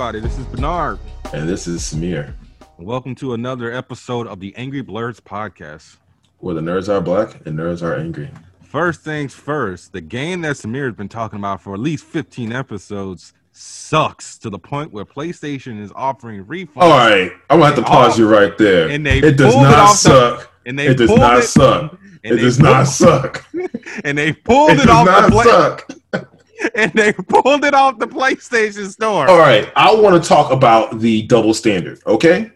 everybody. This is Bernard. And this is Samir. Welcome to another episode of the Angry Blerds podcast. Where the nerds are black and nerds are angry. First things first, the game that Samir has been talking about for at least 15 episodes sucks to the point where PlayStation is offering refunds. All right, I'm gonna have to pause you right there. And they it does not off the- suck. and they it does not it- suck. It does not suck. And they pulled It it, off the play- suck. and they pulled it off the PlayStation store. All right, I want to talk about the double standard. Okay.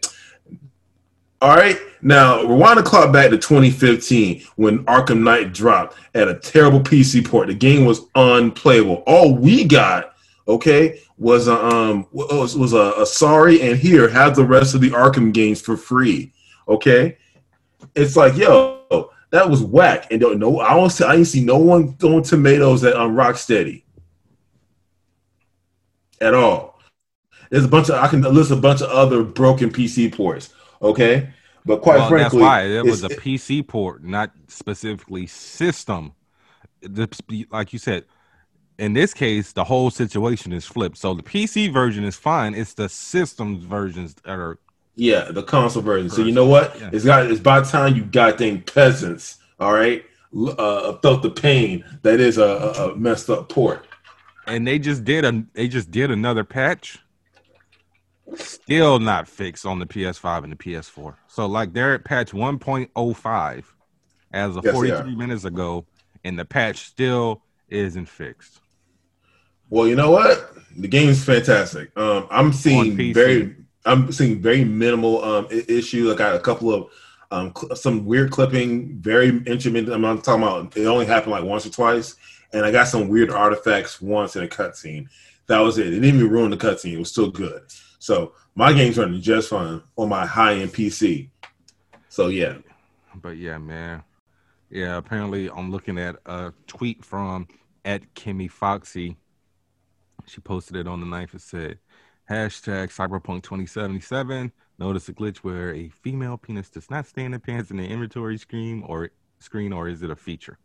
All right. Now rewind the clock back to 2015 when Arkham Knight dropped at a terrible PC port. The game was unplayable. All we got, okay, was a um was, was a, a sorry and here have the rest of the Arkham games for free. Okay. It's like yo, that was whack. And don't know I don't see I didn't see no one throwing tomatoes at um, Rocksteady at all. There's a bunch of I can list a bunch of other broken PC ports. Okay, but quite Well, frankly, that's why it was a PC port, not specifically system. The- like you said, in this case, the whole situation is flipped. So the PC version is fine. It's the systems versions that are yeah, the console version. So you know what? Yeah. It's got it's about time you goddamn peasants. All right, uh, felt the pain that is a, a messed up port. And they just did a they just did another patch. Still not fixed on the PS5 and the PS4. So like they're at patch 1.05 as of Yes, 43 minutes ago, and the patch still isn't fixed. Well, you know what? The game's fantastic. Um, I'm seeing very, I'm seeing very minimal um i- issues. I got a couple of um cl- some weird clipping, very intermittent. I'm not talking about. It only happened like once or twice, and I got some weird artifacts once in a cutscene. That was it. It didn't even ruin the cutscene. It was still good. So my game's running just fine on my high end PC. So yeah, But yeah, man. Yeah, apparently I'm looking at a tweet from at Kimmy Foxy. She posted it on the 9th. It said, hashtag cyberpunk 2077. Notice a glitch where a female penis does not stay in the pants in the inventory screen or screen, or is it a feature?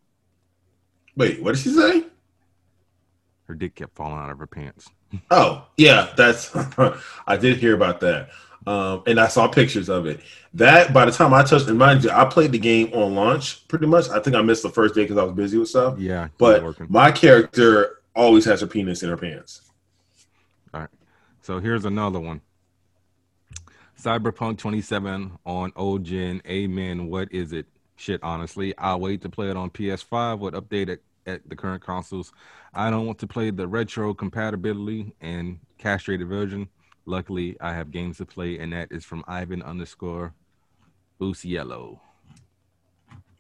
Wait, what did she say? Her dick kept falling out of her pants. Oh, yeah, that's I did hear about that. Um, and I saw pictures of it. That by the time I touched, and mind you, I played the game on launch pretty much. I think I missed the first day because I was busy with stuff. Yeah, But my character always has her penis in her pants. All right, so here's another one. Cyberpunk 27 on old gen. Amen. What is it? Shit, honestly. I'll wait to play it on PS5 with updated at the current consoles. I don't want to play the retro compatibility and castrated version. Luckily, I have games to play, and that is from Ivan underscore Boost Yellow.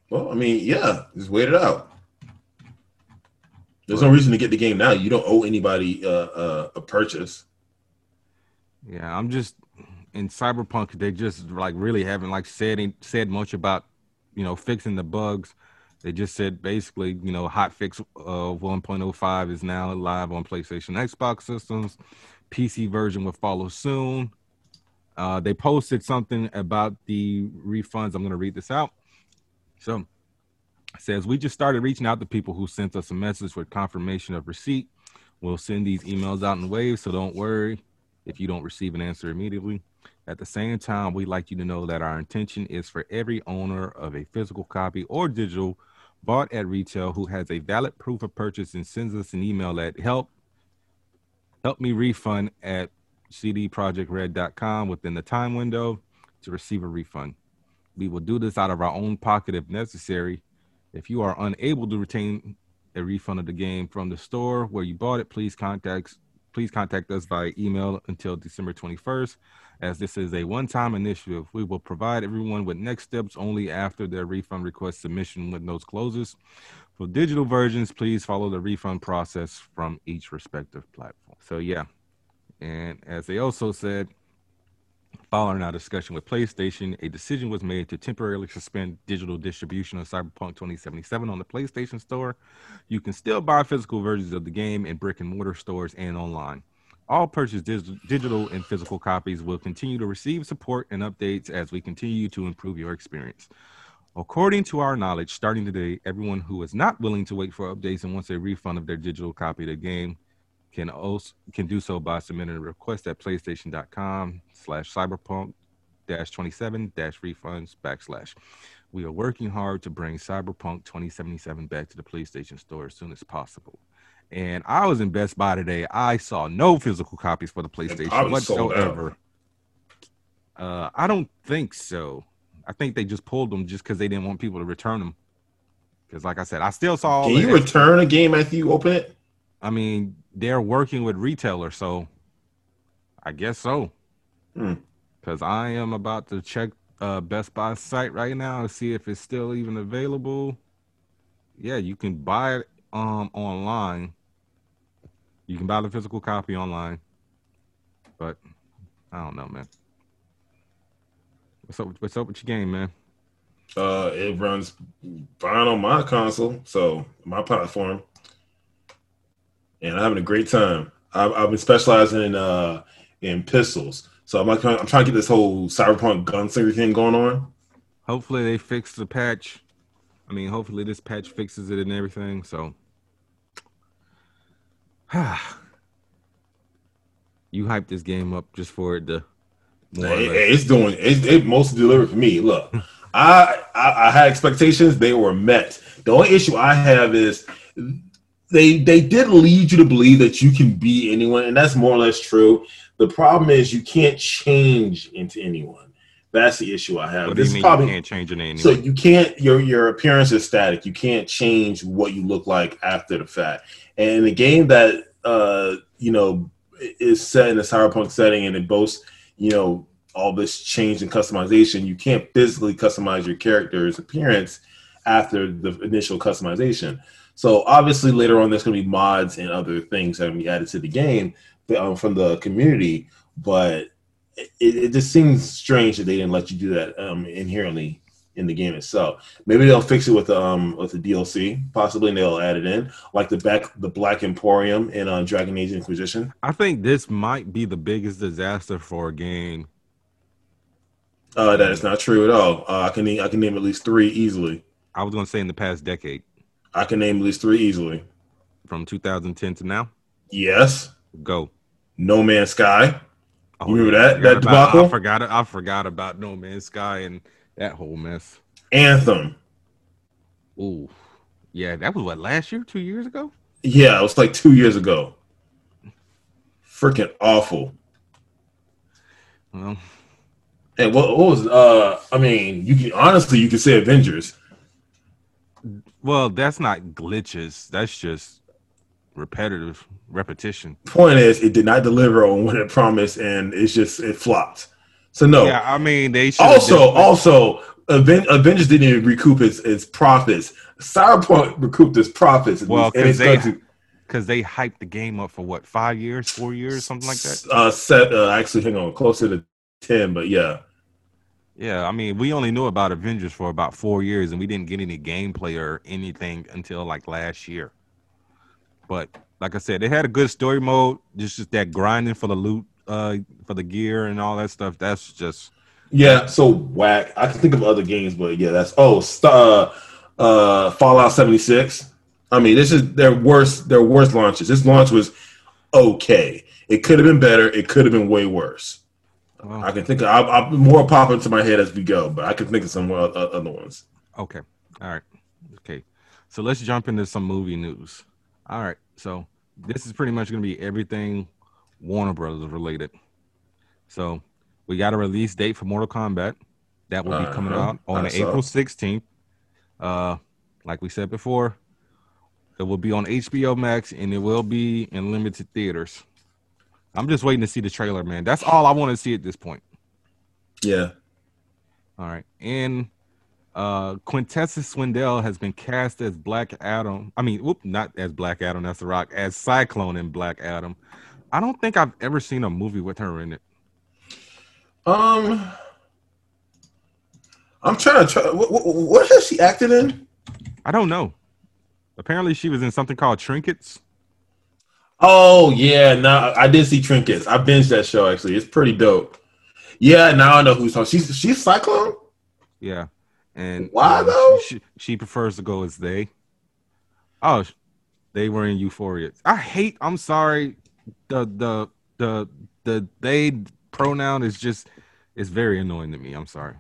Well, I mean, yeah, just wait it out. There's no reason to get the game now. You don't owe anybody uh, uh, a purchase. Yeah, I'm just in Cyberpunk. They just like really haven't like said said much about you know fixing the bugs. They just said basically you know hot fix uh 1.05 is now live on PlayStation, Xbox systems. PC version will follow soon. Uh, they posted something about the refunds. I'm going to read this out. So it says we just started reaching out to people who sent us a message with confirmation of receipt. We'll send these emails out in waves, so don't worry if you don't receive an answer immediately. At the same time, we'd like you to know that our intention is for every owner of a physical copy or digital bought at retail who has a valid proof of purchase and sends us an email at help help me refund at cdprojectred.com within the time window to receive a refund. We will do this out of our own pocket if necessary. If you are unable to retain a refund of the game from the store where you bought it, please contact please contact us via email until December 21st. As this is a one-time initiative, we will provide everyone with next steps only after their refund request submission those closes. For digital versions, please follow the refund process from each respective platform. So yeah, and as they also said, Following our discussion with PlayStation, a decision was made to temporarily suspend digital distribution of Cyberpunk 2077 on the PlayStation Store. You can still buy physical versions of the game in brick and mortar stores and online. All purchased dig- digital and physical copies will continue to receive support and updates as we continue to improve your experience. According to our knowledge, starting today, everyone who is not willing to wait for updates and wants a refund of their digital copy of the game can also can do so by submitting a request at playstation.com slash cyberpunk dash 27 dash refunds backslash. We are working hard to bring Cyberpunk 2077 back to the PlayStation Store as soon as possible. And I was in Best Buy today. I saw no physical copies for the PlayStation whatsoever. Uh, I don't think so. I think they just pulled them just because they didn't want people to return them. Because, like I said, I still saw. Can you return a game after you open it? I mean, they're working with retailers, so I guess so. Because hmm. I am about to check uh, Best Buy site right now to see if it's still even available. Yeah, you can buy it um online. You can buy the physical copy online, but I don't know, man. What's up? What's up with your game, man? Uh, it runs fine on my console, so my platform, and I'm having a great time. I've, I've been specializing in uh in pistols, so I'm like I'm trying to get this whole cyberpunk gunslinger thing going on. Hopefully, they fix the patch. I mean, hopefully this patch fixes it and everything. So, you hype this game up just for it to Hey, it's doing it, it mostly delivered for me. Look, I, I, I had expectations; they were met. The only issue I have is they they did lead you to believe that you can be anyone, and that's more or less true. The problem is you can't change into anyone. That's the issue I have. What this do you mean you can't change into anyone? So you can't. Your your appearance is static. You can't change what you look like after the fact. And a game that uh you know is set in a cyberpunk setting and it boasts you know all this change and customization, you can't physically customize your character's appearance after the initial customization. So obviously later on, there's going to be mods and other things that are going to be added to the game um, from the community. But it, it, just seems strange that they didn't let you do that um, inherently in the game itself. Maybe they'll fix it with um with the DLC, possibly, and they'll add it in, like the back the Black Emporium in uh, Dragon Age Inquisition. I think this might be the biggest disaster for a game. Uh, that is not true at all. Uh, I can I can name at least three easily. I was going to say in the past decade. I can name at least three easily. From 2010 to now. Yes. Go. No Man's Sky. Oh, you remember that that about, debacle? I forgot. I forgot about No Man's Sky and that whole mess. Anthem. Ooh, yeah, that was what last year, two years ago. Yeah, it was like two years ago. Freaking awful. Well, and what, what was uh? I mean, you can honestly you can say Avengers. Well, that's not glitches. That's just repetitive repetition. Point is, it did not deliver on what it promised, and it's just it flopped. So no. Yeah, I mean they also also Aven- Avengers didn't even recoup its, its profits. Cyberpunk recouped its profits. Well, because they because they hyped the game up for what five years, four years, something like that. Uh, set uh, actually, hang on, closer to ten, but yeah. Yeah, I mean, we only knew about Avengers for about four years, and we didn't get any gameplay or anything until like last year. But like I said, they had a good story mode. Just, just that grinding for the loot uh for the gear and all that stuff. That's just yeah, so whack. I can think of other games, but yeah, that's oh, uh, uh, Fallout seventy six. I mean, this is their worst. Their worst launches. This launch was okay. It could have been better. It could have been way worse. Oh. I can think of I, I, more pop into my head as we go, but I can think of some other ones. Okay. All right. Okay. So let's jump into some movie news. All right. So this is pretty much going to be everything Warner Brothers related. So we got a release date for Mortal Kombat that will uh-huh. be coming out on April 16th. Uh, like we said before, it will be on HBO Max and it will be in limited theaters. I'm just waiting to see the trailer, man. That's all I want to see at this point. Yeah. All right. And uh Quintessa Swindell has been cast as Black Adam. I mean, whoop, not as Black Adam, that's the rock, as Cyclone in Black Adam. I don't think I've ever seen a movie with her in it. Um, I'm trying to try. What, what, what has she acted in? I don't know. Apparently, she was in something called Trinkets. Oh yeah, now I did see Trinkets. I binged that show actually. It's pretty dope. Yeah, now I know who's talking. She's she's Cyclone. Yeah, and why um, though? She, she prefers to go as they. Oh, they were in Euphoria. I hate. I'm sorry the the the the they pronoun is just it's very annoying to me. I'm sorry.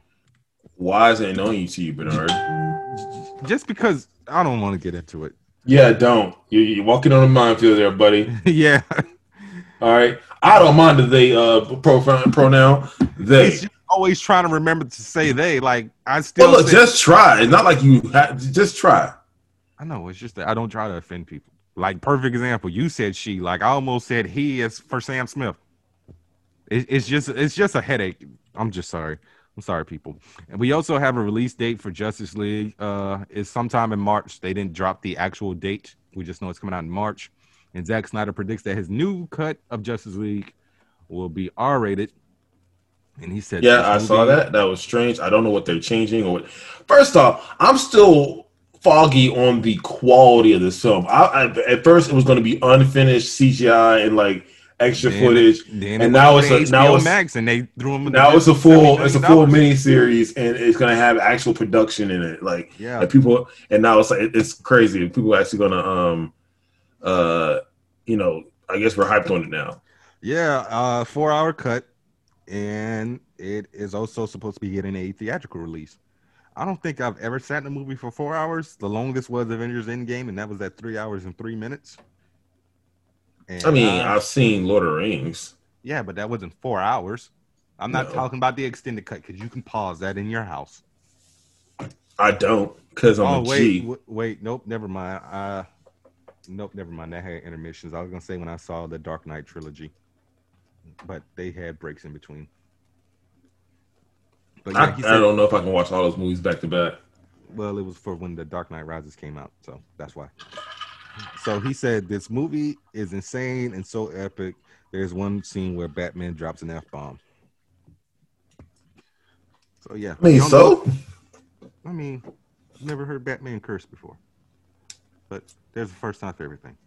Why is it annoying to you, Bernard? Just because I don't want to get into it. Yeah, don't. You, you're walking on a minefield there, buddy. yeah. All right. I don't mind the they uh pronoun pronoun they. He's just always trying to remember to say they. Like I still. Well, look, say- just try. It's not like you have. Just try. I know it's just that I don't try to offend people. Like perfect example, you said she. Like I almost said he is for Sam Smith. It, it's just it's just a headache. I'm just sorry. I'm sorry, people. And we also have a release date for Justice League. Uh, it's sometime in March. They didn't drop the actual date. We just know it's coming out in March. And Zack Snyder predicts that his new cut of Justice League will be R-rated. And he said, Yeah, I saw that. That was strange. I don't know what they're changing or what. First off, I'm still foggy on the quality of this film. I, I at first it was going to be unfinished CGI and like extra Then- footage. then and it now it's a- now it's- Max, and they threw him. in the Now it's a full it's a full mini series and it's to have actual production in it. Like Yeah, and people and now it's like it's crazy. People are actually to um uh you know I guess we're hyped on it now. Yeah, uh, four hour cut, and it is also supposed to be getting a theatrical release. I don't think I've ever sat in a movie for four hours. The longest was Avengers Endgame, and that was at three hours and three minutes. And, I mean, uh, I've seen Lord of the Rings. yeah, but that wasn't four hours. I'm not No. talking about the extended cut because you can pause that in your house. I don't because I'm oh a wait, G. w- wait, nope, never mind. Uh, nope, never mind. That had intermissions. I was gonna say when I saw the Dark Knight trilogy, but they had breaks in between. But I, yeah, I said, don't know if I can watch all those movies back to back. well, it was for when the Dark Knight Rises came out, so that's why. So he said this movie is insane and so epic. There's one scene where Batman drops an F bomb. So yeah, I mean, so I mean, never heard Batman curse before, but there's a first time for everything.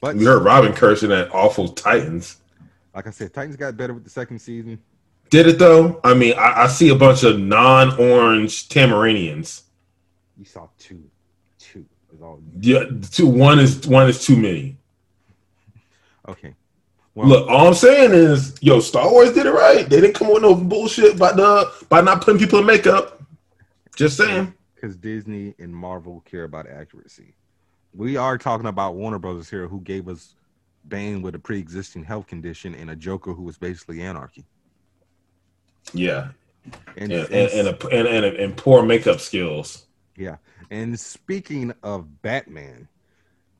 But we heard Robin cursing at awful Titans. like I said, Titans got better with the second season. Did it though? I mean, I, I see a bunch of non-orange Tamaraneans. You saw two, two is all. Yeah, two. One is one is too many. Okay. Well, Look, all I'm saying is, yo, Star Wars did it right. They didn't come with no bullshit by the by not putting people in makeup. Just saying. because Disney and Marvel care about accuracy. We are talking about Warner Brothers here, who gave us Bane with a pre-existing health condition and a Joker who was basically anarchy. Yeah, And and and, and and, a, and, and, and poor makeup skills. And speaking of Batman,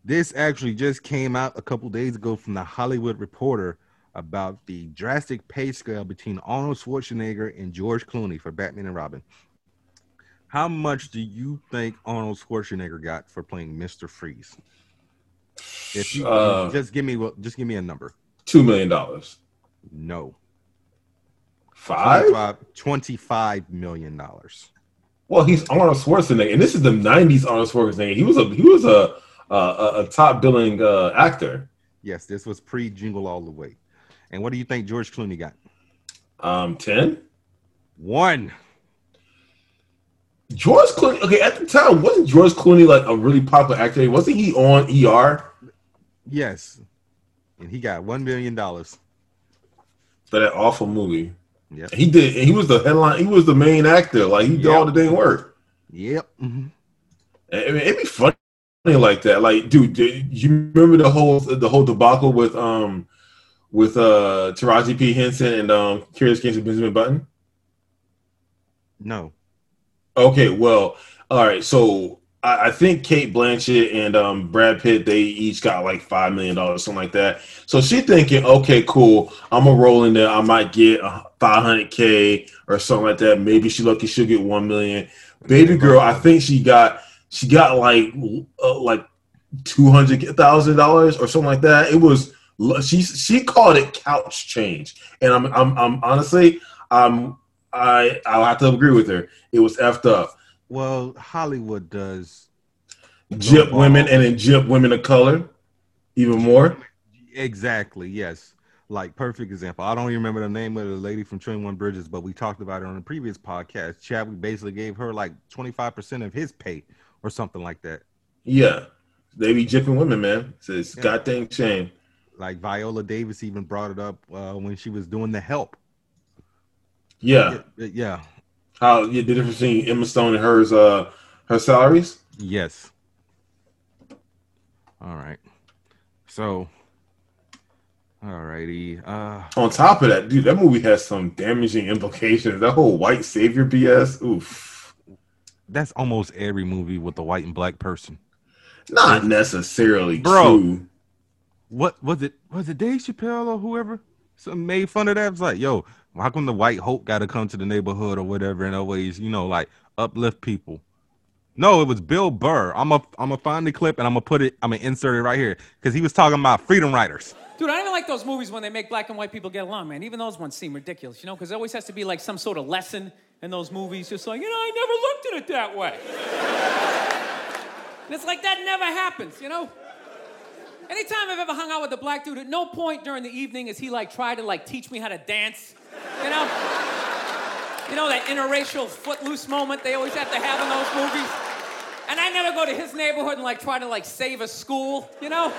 this actually just came out a couple days ago from the Hollywood Reporter about the drastic pay scale between Arnold Schwarzenegger and George Clooney for Batman and Robin. How much do you think Arnold Schwarzenegger got for playing Mister Freeze? If you Uh, just give me just give me a number. Two million dollars. No, Five. 25, 25 million dollars. Well, he's Arnold Schwarzenegger, and this is the '90s Arnold Schwarzenegger. He was a he was a a, a top billing uh, actor. Yes, this was pre Jingle All the Way. And what do you think George Clooney got? Um, ten. One. George Clooney. Okay, at the time, wasn't George Clooney like a really popular actor? Wasn't he on ER Yes. And he got one million dollars. for that awful movie? Yep. He did. He was the headline. He was the main actor. Like he did all the dang work. Yep. hmm I mean, it'd be funny like that. Like, dude, did you remember the whole the whole debacle with um with uh Taraji P Henson and um Curious Case of Benjamin Button? No. Okay, well, all right. So I, I think Cate Blanchett and um, Brad Pitt they each got like five million dollars, something like that. So she thinking, okay, cool. I'm gonna roll in there. I might get five hundred k or something like that. Maybe she lucky she'll get one million. Baby girl, I think she got she got like uh, like two hundred thousand dollars or something like that. It was she she called it couch change, and I'm I'm, I'm honestly I'm I I'll have to agree with her. It was effed up. Well, Hollywood does Jip women and then jip women of color, even more. exactly. Yes. Like perfect example. I don't even remember the name of the lady from 21 Bridges, but we talked about it on the previous podcast. Chadwick basically gave her like 25% of his pay or something like that. Yeah, they be jipping women, man. It's, it's Yeah. goddamn shame. like Viola Davis even brought it up uh, when she was doing the help. Yeah. yeah. How yeah, the difference between Emma Stone and hers uh her salaries? Yes. All right. So Alrighty. Uh on top of that, dude, that movie has some damaging implications. That whole white savior BS. Oof. That's almost every movie with a white and black person. Not necessarily Bro, true. What was it? Was it Dave Chappelle or whoever? Some made fun of that. It was like, yo, how come the white hope got to come to the neighborhood or whatever and always, you know, like uplift people? No, it was Bill Burr. I'm a I'm gonna find the clip and I'm gonna put it. I'm gonna insert it right here because he was talking about Freedom Writers. Dude, I don't even like those movies when they make black and white people get along, man. Even those ones seem ridiculous, you know, because there always has to be like some sort of lesson in those movies. Just like, you know, I never looked at it that way. and it's like that never happens, you know. Anytime I've ever hung out with a black dude, at no point during the evening has he like tried to like teach me how to dance, you know. You know that interracial footloose moment they always have to have in those movies. And I never go to his neighborhood and like try to like save a school, you know.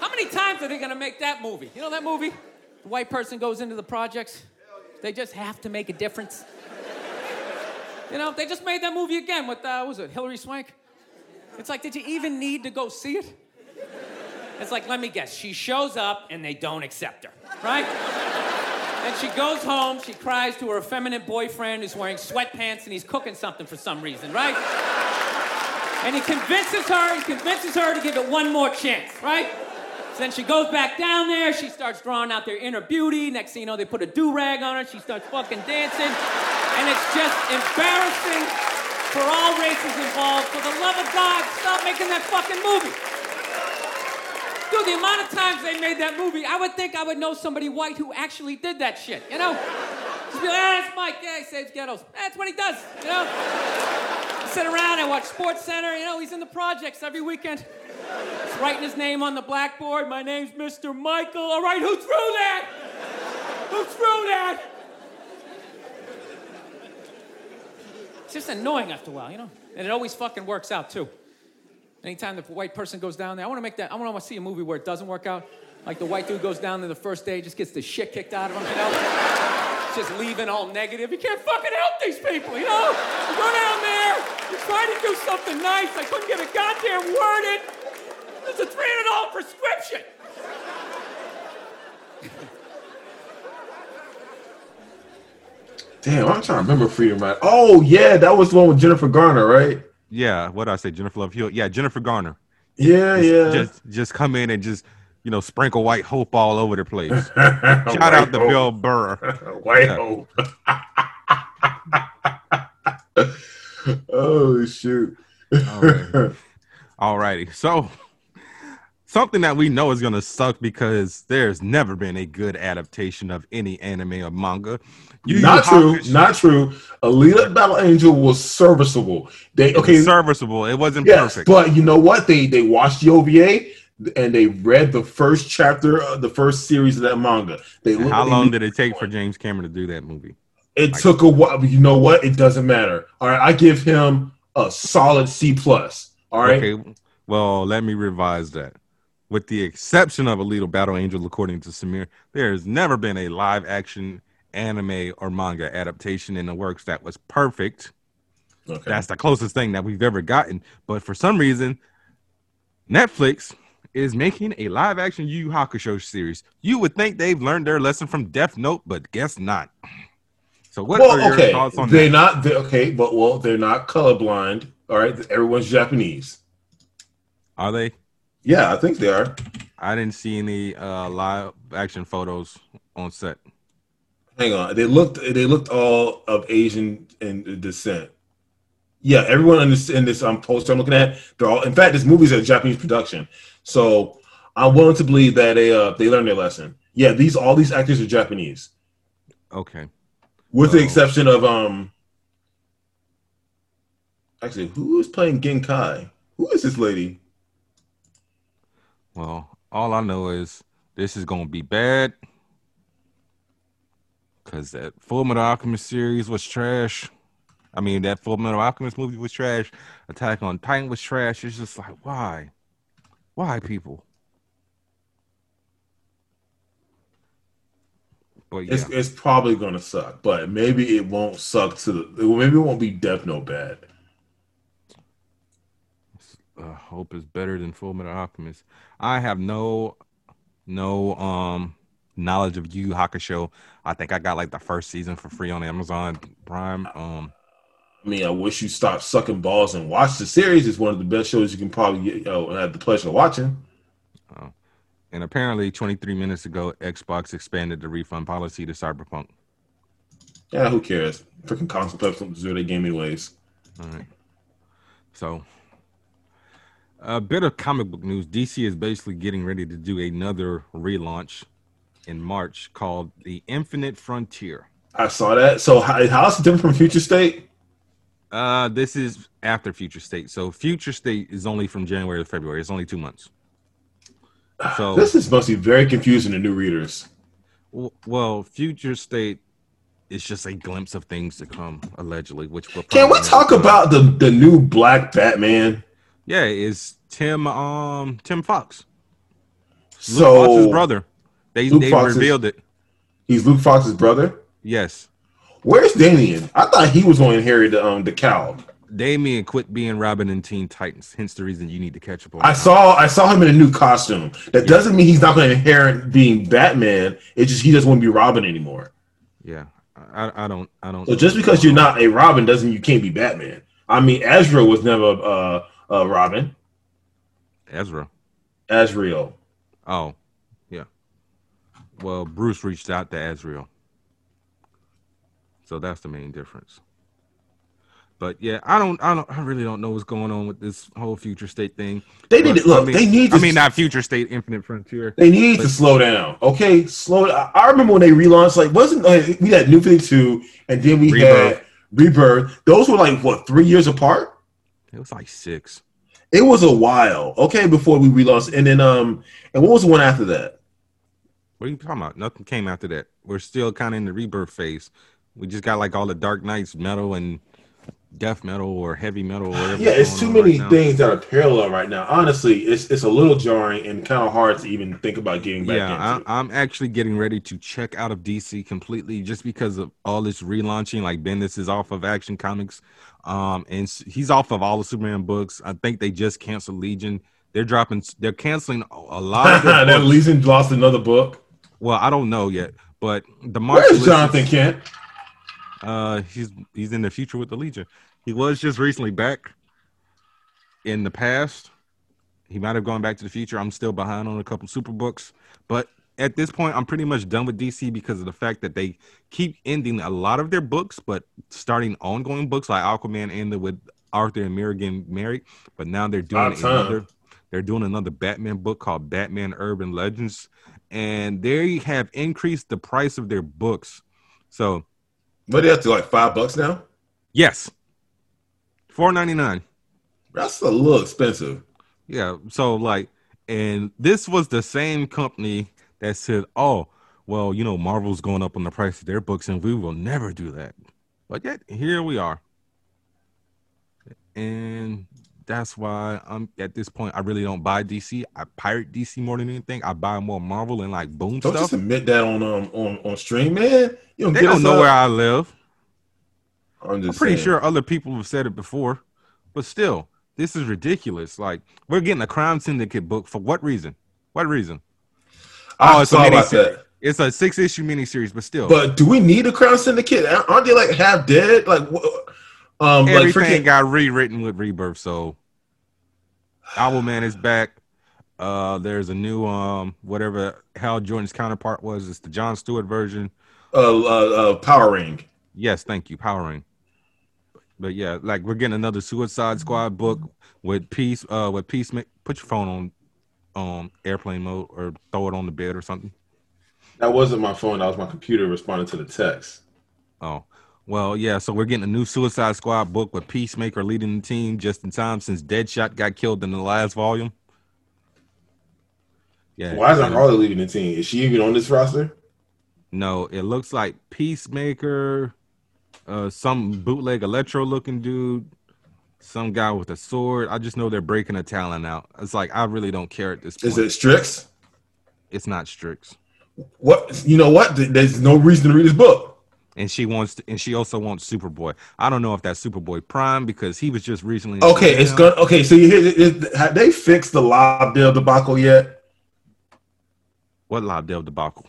How many times are they gonna make that movie? You know that movie? The white person goes into the projects. They just have to make a difference. You know, they just made that movie again with, uh, what was it, Hilary Swank? It's like, did you even need to go see it? It's like, let me guess, she shows up and they don't accept her, right? And she goes home, she cries to her effeminate boyfriend who's wearing sweatpants and he's cooking something for some reason, right? And he convinces her, he convinces her to give it one more chance, right? So then she goes back down there, she starts drawing out their inner beauty. Next thing you know, they put a do rag on her, she starts fucking dancing. And it's just embarrassing for all races involved. For the love of God, stop making that fucking movie. Dude, the amount of times they made that movie, I would think I would know somebody white who actually did that shit, you know? Just be like, ah, that's Mike, yeah, he saves ghettos. That's what he does, you know? I sit around, I watch Sports Center, you know, he's in the projects every weekend. He's writing his name on the blackboard. My name's Mr. Michael. All right, who threw that? Who threw that? It's just annoying after a while, you know? And it always fucking works out, too. Anytime the white person goes down there, I want to make that, I want to see a movie where it doesn't work out. Like the white dude goes down there the first day, just gets the shit kicked out of him, you know? just leaving all negative. You can't fucking help these people, you know? You go down there, you try to do something nice. I couldn't get a goddamn word in. It's a $300 prescription. Damn, I'm trying to remember Freedom Ride. Oh yeah, that was the one with Jennifer Garner, right? Yeah, what did I say? Jennifer Love Hewitt. Yeah, Jennifer Garner. Yeah, just, yeah. Just just come in and just you know sprinkle white hope all over the place. Shout out to Bill Burr. white hope. oh shoot. All right. all righty. So something that we know is going to suck because there's never been a good adaptation of any anime or manga. Yu not true. Not true. Alita Battle Angel was serviceable. They okay, serviceable. It wasn't yes, perfect. But you know what? They they watched the OVA and they read the first chapter of the first series of that manga. They how long did it take for James Cameron to do that movie? It like, took a while. You know what? It doesn't matter. All right, I give him a solid C plus. All right. Okay. Well, let me revise that. With the exception of Alita Battle Angel, according to Samir, there has never been a live action anime or manga adaptation in the works that was perfect. Okay. That's the closest thing that we've ever gotten. But for some reason, Netflix is making a live action Yu Yu Hakusho series. You would think they've learned their lesson from Death Note, but guess not. So what well, are your okay. thoughts on they're that? Not, they're not okay, but well, they're not colorblind. All right, everyone's Japanese. Are they? Yeah, I think they are. I didn't see any uh, live action photos on set. Hang on, they looked they looked all of Asian in descent. Yeah, everyone in this in this um, poster I'm looking at, they're all. In fact, this movie's a Japanese production, so I'm willing to believe that they uh they learned their lesson. Yeah, these all these actors are Japanese. Okay. With the exception of um. Actually, who is playing Genkai? Who is this lady? Well, all I know is this is gonna be bad because that Full Metal Alchemist series was trash. I mean, that Full Metal Alchemist movie was trash. Attack on Titan was trash. It's just like, why? Why people? But yeah, It's it's probably gonna suck, but maybe it won't suck to the maybe it won't be Death Note bad. uh, hope is better than Full Metal Alchemist. I have no no um knowledge of Yu Hakusho. I think I got like the first season for free on Amazon Prime. Um, I mean, I wish you stopped sucking balls and watch the series. It's one of the best shows you can probably get, you know, and have the pleasure of watching. and apparently, 23 minutes ago, Xbox expanded the refund policy to Cyberpunk. Yeah, who cares? Freaking console players don't deserve their game anyways. All right. So, a bit of comic book news. DC is basically getting ready to do another relaunch in March called The Infinite Frontier. I saw that. So how, how's it different from Future State? Uh, this is after Future State. So, Future State is only from January to February. It's only two months. So, This is must be very confusing to new readers. w- well, Future State is just a glimpse of things to come, allegedly. Which we'll Can we talk about the the new Black Batman? Yeah, it's Tim um Tim Fox. Luke Fox's So brother. They Luke they Fox's- revealed it. he's Luke Fox's brother. Yes. Where's Damian? I thought he was going to inherit the um the cow. Damian quit being Robin in Teen Titans. Hence the reason you need to catch up on. I that. saw I saw him in a new costume. That doesn't mean he's not going to inherit being Batman. It's just he doesn't want to be Robin anymore. Yeah. I, I don't I don't So just because you're not a Robin doesn't mean you can't be Batman. I mean, Ezra was never uh, uh Robin. Ezra. Azrael. Oh, yeah. Well, Bruce reached out to Azrael. So that's the main difference. But yeah, I don't, I don't, I really don't know what's going on with this whole future state thing. They need to look. I mean, they need. To, I mean, not future state, infinite frontier. They need to slow down. Okay, slow. I, I remember when they relaunched. Like, wasn't like, we had New Fifty Two, and then we Rebirth. had Rebirth. Those were like what three years apart. It was like six. It was a while. Okay, before we relaunched, and then um, and what was the one after that? What are you talking about? Nothing came after that. We're still kind of in the rebirth phase. We just got like all the Dark Knights metal and death metal or heavy metal or whatever. Yeah, it's too many right things that are parallel right now. Honestly, it's it's a little jarring and kind of hard to even think about getting back Yeah. I, I'm actually getting ready to check out of DC completely just because of all this relaunching. Like Bendis is off of Action Comics, um, and he's off of all the Superman books. I think they just canceled Legion. They're dropping. They're canceling a lot of their. Legion lost another book. Well, I don't know yet, but the March Where's Jonathan Kent? Uh, he's he's in the future with the Legion. He was just recently back. In the past, he might have gone back to the future. I'm still behind on a couple super books, but at this point, I'm pretty much done with DC because of the fact that they keep ending a lot of their books, but starting ongoing books like Aquaman ended with Arthur and Mera getting married, but now they're doing another. They're doing another Batman book called Batman Urban Legends, and they have increased the price of their books. So What they have to like five bucks now? Yes. Four ninety nine. That's a little expensive. Yeah. So like, and this was the same company that said, "Oh, well, you know, Marvel's going up on the price of their books, and we will never do that." But yet here we are, and that's why I'm at this point. I really don't buy DC. I pirate DC more than anything. I buy more Marvel and like Boom Don't stuff. just admit that on um on, on stream, man. You don't They don't know up. where I live. I'm I'm pretty saying. sure other people have said it before, but still, this is ridiculous. Like we're getting a crime syndicate book for what reason? What reason? I Oh, it's a miniseries. that. It's a six issue miniseries, but still, But do we need a Crown Syndicate? Aren't they like half dead? Like, wh- um, like everything freaking. got rewritten with Rebirth. So, Owlman is back. Uh, there's a new um whatever Hal Jordan's counterpart was. It's the John Stewart version. uh, uh, uh, Power Ring. Yes, thank you, Power Ring. But yeah, like we're getting another Suicide Squad book with peace. Uh, with peace. Put your phone on um airplane mode or throw it on the bed or something. That wasn't my phone. That was my computer responding to the text. Oh, well, yeah. So we're getting a new Suicide Squad book with Peacemaker leading the team just in time since Deadshot got killed in the last volume. Yeah. Why isn't Harley leaving the team? Is she even on this roster? No, it looks like Peacemaker, uh, some bootleg Electro looking dude, some guy with a sword. I just know they're breaking a talent out. It's like I really don't care at this point. Is it Strix? It's not Strix. What you know? What there's no reason to read this book. And she wants, to, and she also wants Superboy. I don't know if that's Superboy Prime because he was just recently. Okay, it's good. Okay, so you hear, have they fixed the Lobdell debacle yet? What Lobdell debacle?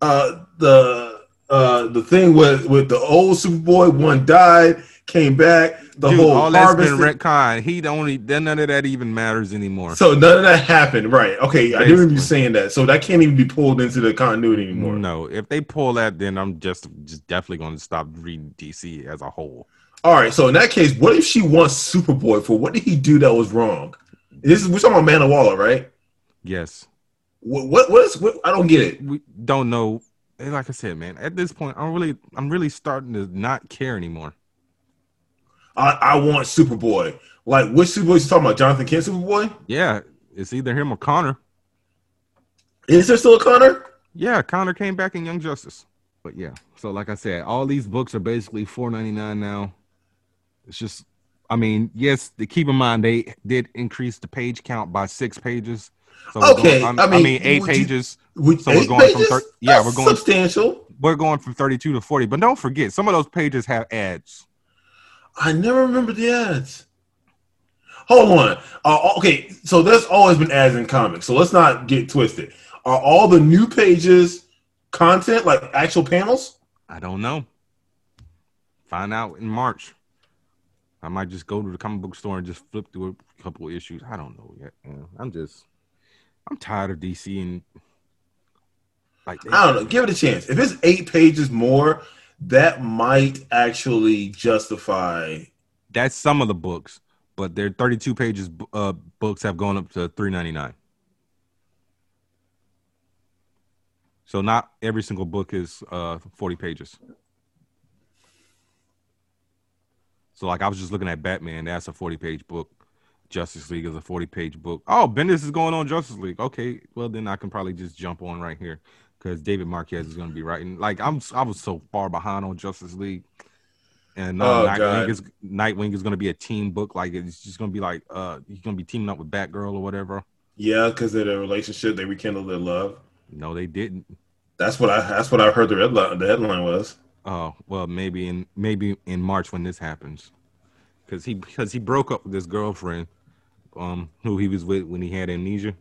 Uh, the uh the thing with with the old Superboy, one died, came back. The Dude, whole all that's been retcon. He don't. only then none of that even matters anymore. so none of that happened, right? Okay, I didn't remember you saying that. So that can't even be pulled into the continuity anymore. No, if they pull that, then I'm just just definitely going to stop reading DC as a whole. All right, so in that case, what if she wants Superboy for what did he do that was wrong? This is we're talking about Waller, right? Yes, What what, what is what? I don't get it. we don't know. and Like I said, man, at this point, I'm really, I'm really starting to not care anymore. I, I want Superboy. Like which Superboy you talking about? Jonathan Kent Superboy? Yeah, it's either him or Conner. Is there still a Conner? Yeah, Conner came back in Young Justice. But yeah, so like I said, all these books are basically four ninety nine now. It's just, I mean, yes, to keep in mind they did increase the page count by six pages. So we're Okay, going- I I mean, mean, eight you- pages. With So we're eight going from pages? thir- yeah, That's we're going- substantial. We're going from thirty two to forty. But don't forget, some of those pages have ads. I never remember the ads. Hold on. Uh, okay, so there's always been ads in comics. So let's not get twisted. Are all the new pages content like actual panels? I don't know. Find out in March. I might just go to the comic book store and just flip through a couple issues. I don't know yet. man. I'm just, I'm tired of DC and like I don't know. Give it a chance. If it's eight pages more, that might actually justify. that's some of the books, but their 32 pages uh, books have gone up to 3.99. So not every single book is uh 40 pages. So like I was just looking at Batman, that's a 40 page book. Justice League is a 40 page book. Oh, Bendis is going on Justice League. Okay, well then I can probably just jump on right here because David Marquez is going to be writing. Like I'm, I was so far behind on Justice League, and uh, Oh, Nightwing is Nightwing is going to be a team book. Like it's just going to be like uh, he's going to be teaming up with Batgirl or whatever. Yeah, because of their relationship, they rekindled their love. No, they didn't. That's what I. That's what I heard. The headline. The headline was. Oh well, maybe in maybe in March when this happens, because he because he broke up with his girlfriend, um, who he was with when he had amnesia.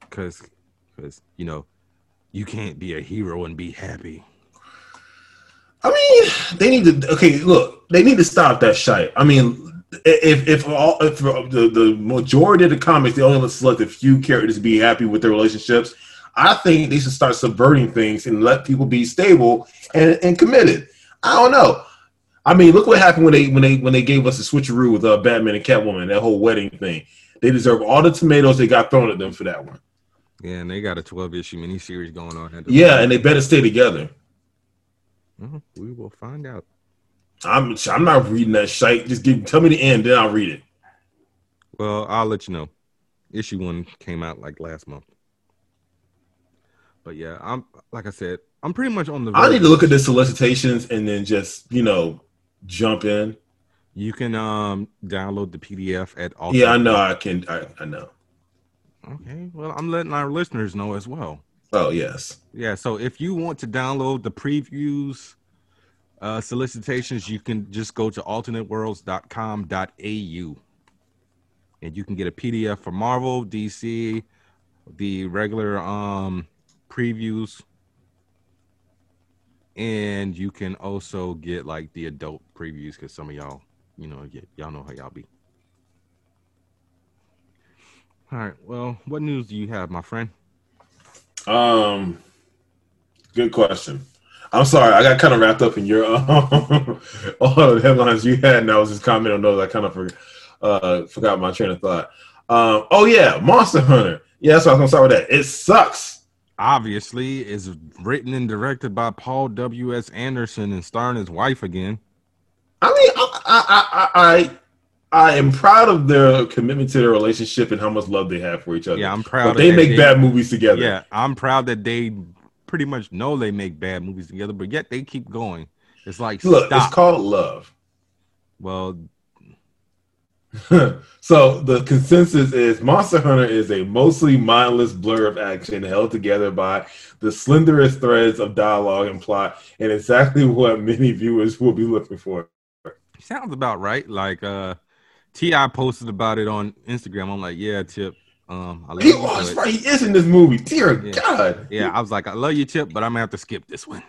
Because, because you know, you can't be a hero and be happy. I mean, they need to. Okay, look, they need to stop that shite. I mean, if if all if the the majority of the comics they only select a few characters to be happy with their relationships, I think they should start subverting things and let people be stable and, and committed. I don't know. I mean, look what happened when they when they when they gave us a switcheroo with uh, Batman and Catwoman, that whole wedding thing. They deserve all the tomatoes they got thrown at them for that one. Yeah, and they got a twelve issue miniseries going on. Yeah, and they better stay together. Mhm, we will find out. I'm I'm not reading that shite. Just give tell me the end, then I'll read it. Well, I'll let you know. Issue one came out like last month. But yeah, I'm like I said, I'm pretty much on the. I need to look at the solicitations and then just you know jump in. You can um download the PDF at all. Yeah, I know. I can. I, I know. Okay, well, I'm letting our listeners know as well. Oh yes. Yeah, so if you want to download the previews, uh, solicitations, you can just go to alternateworlds.com.au and you can get a PDF for Marvel, DC, the regular um previews, and you can also get like the adult previews because some of y'all, you know, y- y'all know how y'all be. All right, well, what news do you have, my friend? Um. Good question. I'm sorry, I got kind of wrapped up in your um, all the headlines you had, and I was just commenting on those. I kind of for, uh, forgot my train of thought. Um, oh yeah, Monster Hunter. Yeah, that's why I was gonna start with that. It sucks. obviously is written and directed by Paul W. S. Anderson and starring his wife again. I mean, I, I, I, I, I am proud of their commitment to their relationship and how much love they have for each other. Yeah, I'm proud. but they make bad movies together. Yeah, I'm proud that they pretty much know they make bad movies together, but yet they keep going. It's like Look, stop. it's called love. well, so the consensus is Monster Hunter is a mostly mindless blur of action held together by the slenderest threads of dialogue and plot, and exactly what many viewers will be looking for. Sounds about right. Like uh T.I. posted about it on Instagram. I'm like, yeah, Tip. Um, I love He you, was right. He is in this movie. Dear Yeah. God. Yeah, I was like, I love you, Tip, but I'm gonna have to skip this one.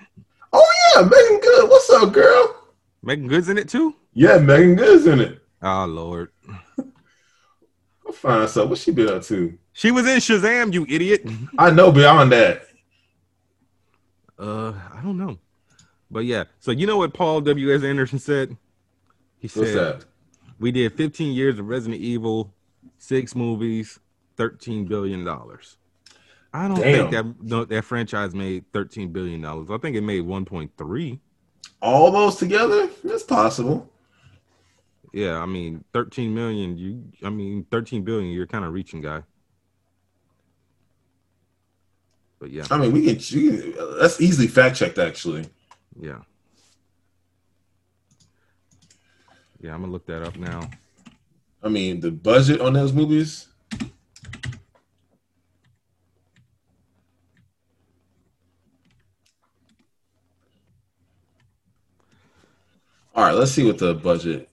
Oh yeah, Meagan Good. What's up, girl? Meagan Good's in it too. Yeah, Meagan Good's in it. Oh Lord, I'll find out what she been up to. she was in Shazam, you idiot. I know beyond that. Uh, I don't know, but yeah. So you know what Paul W. S. Anderson said? He What's said that? We did 15 years of Resident Evil, six movies, 13 billion dollars. I don't think that no, that franchise made 13 billion dollars. I think it made 1.3. All those together? That's possible. Yeah, I mean 13 million. You, I mean 13 billion. You're kind of reaching, guy. But yeah, I mean, we can. You can uh, that's easily fact checked, actually. yeah, yeah. I'm gonna look that up now. I mean, the budget on those movies. All right, let's see what the budget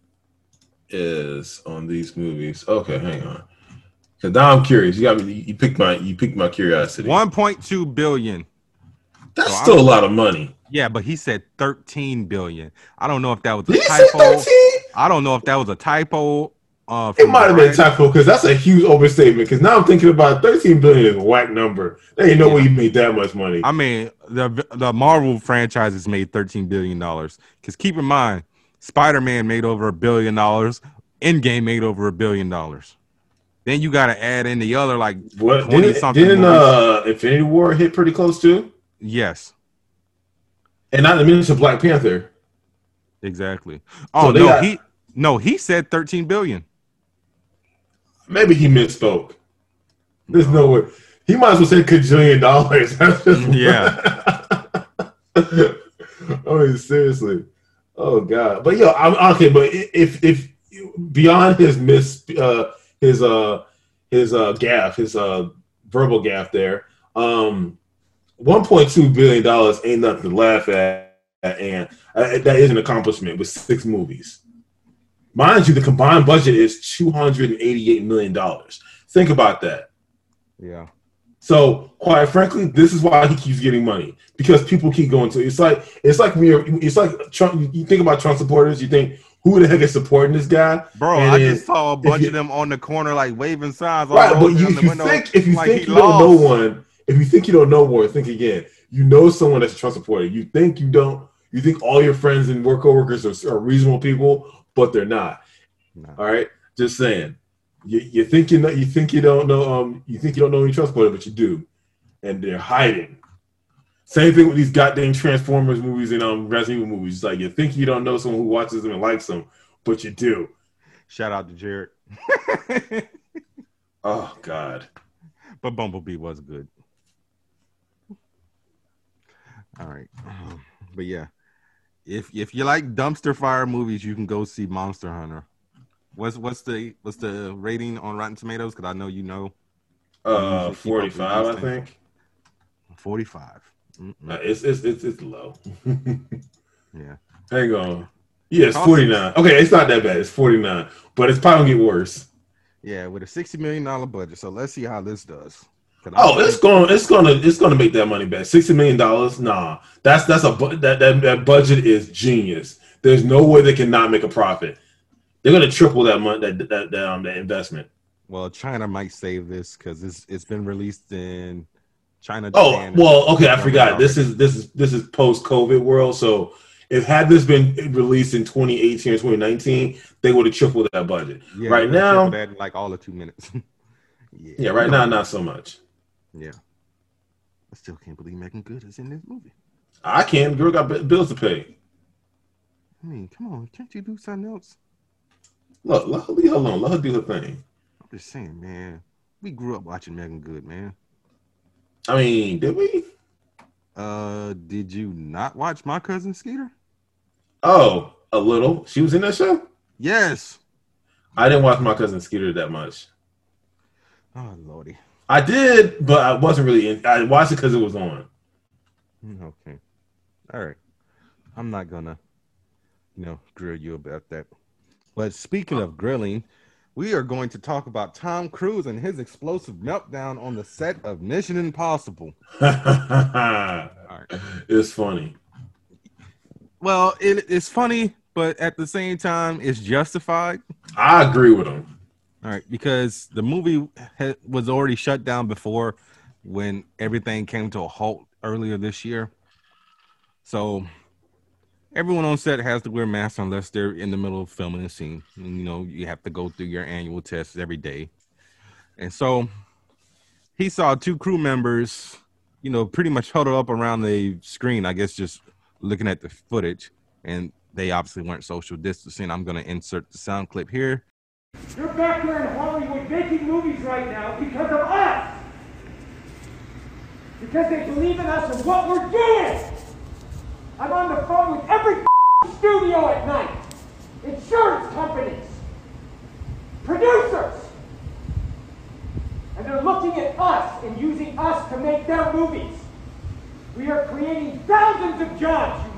is on these movies. Okay, hang on. Cause now I'm curious. You got me. You picked my. You picked my curiosity. 1.2 billion. That's still a lot of money. Yeah, but he said 13 billion. I don't know if that was a he typo. I don't know if that was a typo. Uh, It might have been a typo because that's a huge overstatement. Because now I'm thinking about 13 billion is a whack number. There ain't no way you made that much money. I mean, the the Marvel franchises made 13 billion dollars. Because keep in mind, Spider Man made over a billion dollars. Endgame made over a billion dollars. Then you got to add in the other like What 20 didn't, something didn't uh, Infinity War hit pretty close too? Yes, And not to mention Black Panther. exactly. Oh they no, got- he no he said 13 billion. Maybe he misspoke. There's no way. He might as well say cajillion dollars. That's just Yeah. I mean, seriously. Oh God. But yo, I'm okay. But if if beyond his miss, uh, his uh, his uh, gaff, his uh, verbal gaff there, um, 1.2 billion dollars ain't nothing to laugh at, and uh, that is an accomplishment with six movies. Mind you, the combined budget is 288 million dollars. Think about that. Yeah. So, quite frankly, this is why he keeps getting money because people keep going to. It's like it's like when you're, it's like Trump. You think about Trump supporters, you think who the heck is supporting this guy? Bro, And I just saw a bunch you- of them on the corner like waving signs. all Right, but you, if you think if you like think you don't know one, if you think you don't know one, think again. You know someone that's a Trump supporter. You think you don't. You think all your friends and work coworkers are, are reasonable people, but they're not. Nah. All right, just saying. You, you think you know. You think you don't know. Um, you think you don't know any Trump supporter, but you do, and they're hiding. Same thing with these goddamn Transformers movies and um Resident Evil movies. It's like you think you don't know someone who watches them and likes them, but you do. Shout out to Jared. Oh God. but Bumblebee was good. All right, Um, but yeah, if if you like dumpster fire movies, you can go see Monster Hunter. What's what's the what's the rating on Rotten Tomatoes? Because I know you know Uh, Keep up with forty five, I think. forty five. Uh, it's, it's it's it's low. Yeah, Hang on. Yeah, it's 49. Okay, it's not that bad. It's 49. But it's probably gonna get worse. yeah, with a sixty million dollar budget. So let's see how this does. Oh, it's going it's gonna it's gonna make that money back. 60 million dollars? Nah. That's that's a that, that that budget is genius. There's no way they cannot make a profit. They're gonna triple that money that that, that um that investment. well, China might save this because it's it's been released in China. Oh well, okay, I forgot. This is this is this is post COVID world. So if had this been released in 2018 or 2019, they would have tripled that budget. Yeah, right now- like all of two minutes. yeah, Yeah, right now not so much. Yeah, I still can't believe Meagan Good is in this movie. I can't. Girl got bi- bills to pay. I mean, come on, can't you do something else? Look, let her leave her alone. Let her do her thing. I'm just saying, man. We grew up watching Meagan Good, man. I mean, did we? Uh, did you not watch My Cousin Skeeter? Oh, a little. She was in that show. Yes. I didn't watch my cousin Skeeter that much. Oh lordy. I did, but I wasn't really. In, I watched it because it was on. Mm, okay. All right. I'm not gonna, you know, grill you about that. But speaking of grilling, we are going to talk about Tom Cruise and his explosive meltdown on the set of Mission Impossible. It's funny. Well, it, it's funny, but at the same time, it's justified. I agree with him. All right, because the movie ha- was already shut down before when everything came to a halt earlier this year. So everyone on set has to wear masks unless they're in the middle of filming a scene. And, you know, you have to go through your annual tests every day. And so he saw two crew members, you know, pretty much huddled up around the screen, I guess just looking at the footage. And they obviously weren't social distancing. I'm going to insert the sound clip here. You're back there in Hollywood making movies right now because of us. Because they believe in us and what we're doing. I'm on the phone with every studio at night. Insurance companies. Producers. And they're looking at us and using us to make their movies. We are creating thousands of jobs,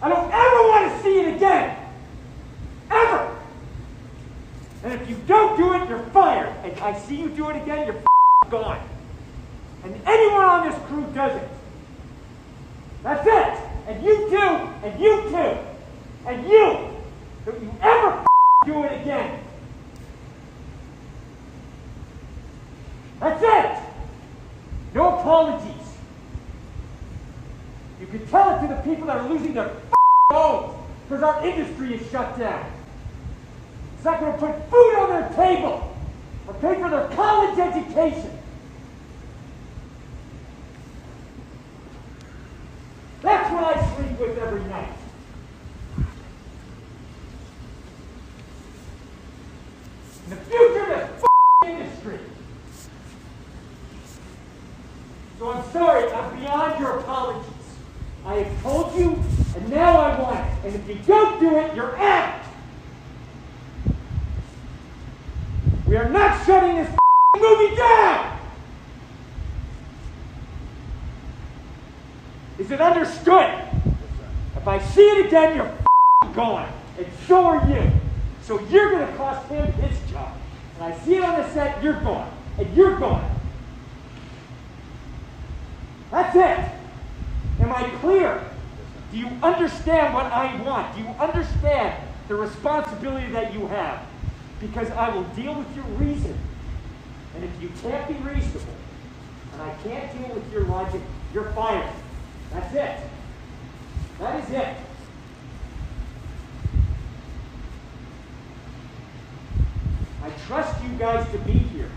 I don't ever want to see it again. Ever! And if you don't do it, you're fired. And I see you do it again, you're gone. And anyone on this crew does it. That's it. And you too, and you too, and you. Don't you ever do it again. That's it. No apologies. You can tell it to the people that are losing their homes because our industry is shut down. It's not going to put food on their table or pay for their college education. That's what I sleep with every night. In the future of this industry. So I'm sorry, I'm beyond your apologies. I have told you, and now I want it. And if you don't do it, you're out. We are not shutting this movie down. Is it understood? If I see it again, you're gone. And so are you. So you're going to cost him his job. And I see it on the set, you're gone. And you're gone. That's it. Am I clear? Do you understand what I want? Do you understand the responsibility that you have? Because I will deal with your reason. And if you can't be reasonable, and I can't deal with your logic, you're fired. That's it. That is it. I trust you guys to be here.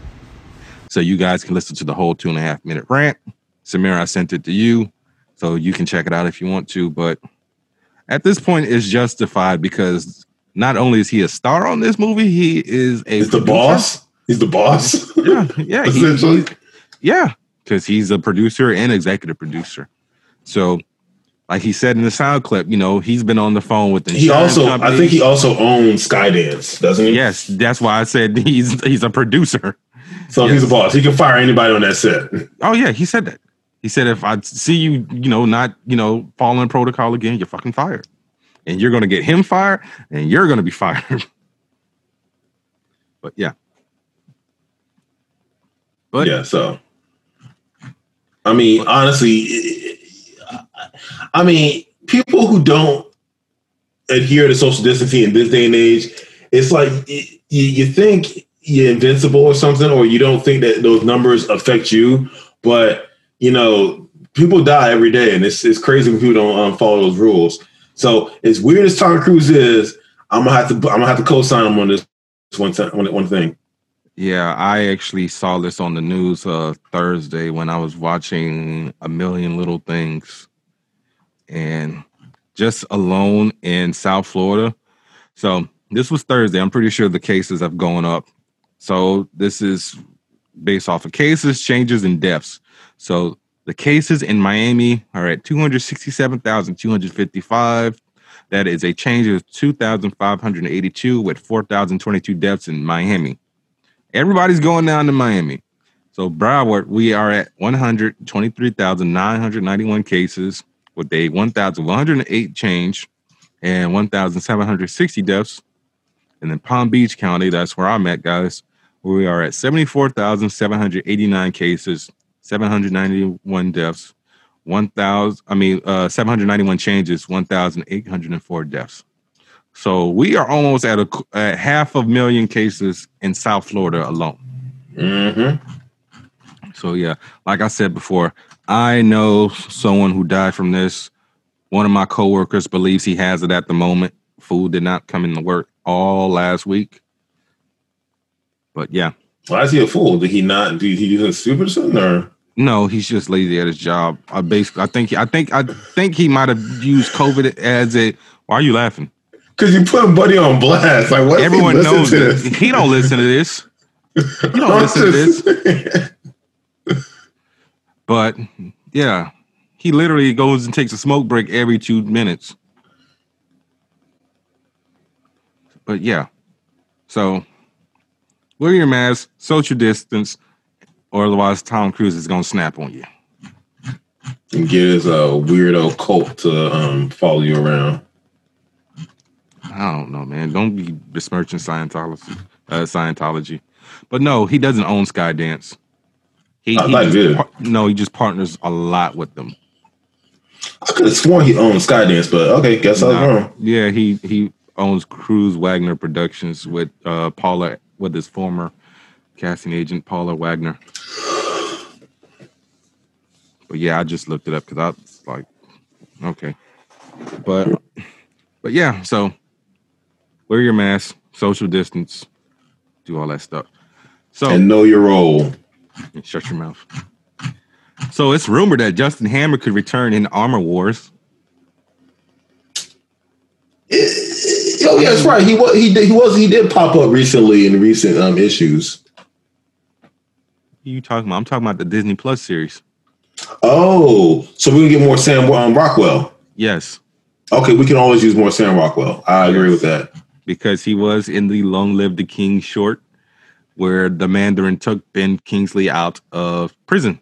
So you guys can listen to the whole two and a half minute rant. Samir, I sent it to you. So you can check it out if you want to. But at this point, it's justified because not only is he a star on this movie, he is a He's the boss. He's the boss. Yeah, yeah, he- Essentially. he's- yeah, because he's a producer and executive producer. So, like he said in the sound clip, you know, he's been on the phone with the He also, I think he also owns Skydance, doesn't he? Yes, that's why I said he's he's a producer. So he's a boss. He can fire anybody on that set. Oh yeah, he said that. He said if I see you, you know, not you know following protocol again, you're fucking fired, and you're gonna get him fired, and you're gonna be fired. but yeah, but yeah. So, I mean, honestly, I mean, people who don't adhere to social distancing in this day and age, it's like you, you think you're invincible or something, or you don't think that those numbers affect you, but you know, people die every day, and it's it's crazy when people don't um, follow those rules. So, as weird as Tom Cruise is, I'm gonna have to I'm gonna have to co-sign him on this one time, one, one thing. Yeah, I actually saw this on the news uh Thursday when I was watching A Million Little Things. And just alone in South Florida. So this was Thursday. I'm pretty sure the cases have gone up. So this is based off of cases, changes, and deaths. So the cases in Miami are at 267,255. That is a change of 2,582 with 4,022 deaths in Miami. Everybody's going down to Miami. So Broward, we are at 123,991 cases with a 1,108 change and 1,760 deaths. And then Palm Beach County, that's where I'm at, guys. We are at 74,789 cases, 791 deaths, 1,000, I mean, uh, 791 changes, 1,804 deaths. So we are almost at a at half a million cases in South Florida alone. Mm-hmm. So yeah, like I said before, I know someone who died from this. One of my coworkers believes he has it at the moment. Food did not come into work all last week. But yeah. Why is he a fool? Did he not? Did he do something stupid or something? Or no, he's just lazy at his job. I basically, I think, I think, I think he might have used COVID as a. Why are you laughing? Because you put Buddy on blast. Like what? Everyone knows that he don't listen to this. He don't listen to this. but yeah, he literally goes and takes a smoke break every two minutes. But yeah, so wear your mask, social distance, or otherwise Tom Cruise is gonna snap on you. And get his uh, weirdo cult to um, follow you around. I don't know, man. Don't be besmirching Scientology. Uh, Scientology, but no, he doesn't own Skydance. He, I he thought just par- no, he just partners a lot with them. I could have sworn he owned Skydance, but okay, guess I was wrong. Yeah, he he owns Cruise Wagner Productions with uh Paula with his former casting agent Paula Wagner. But yeah, I just looked it up because I was like, okay, but but yeah, so wear your mask, social distance, do all that stuff. So And know your role. shut your mouth. So it's rumored that Justin Hammer could return in Armor Wars. Oh yeah, that's right. He was he did, he was he did pop up recently in recent um issues. You talking about? I'm talking about the Disney Plus series. Oh, so we can get more Sam um, Rockwell. Yes, Okay, we can always use more Sam Rockwell. I agree with that. because he was in the Long Live the King short, where the Mandarin took Ben Kingsley out of prison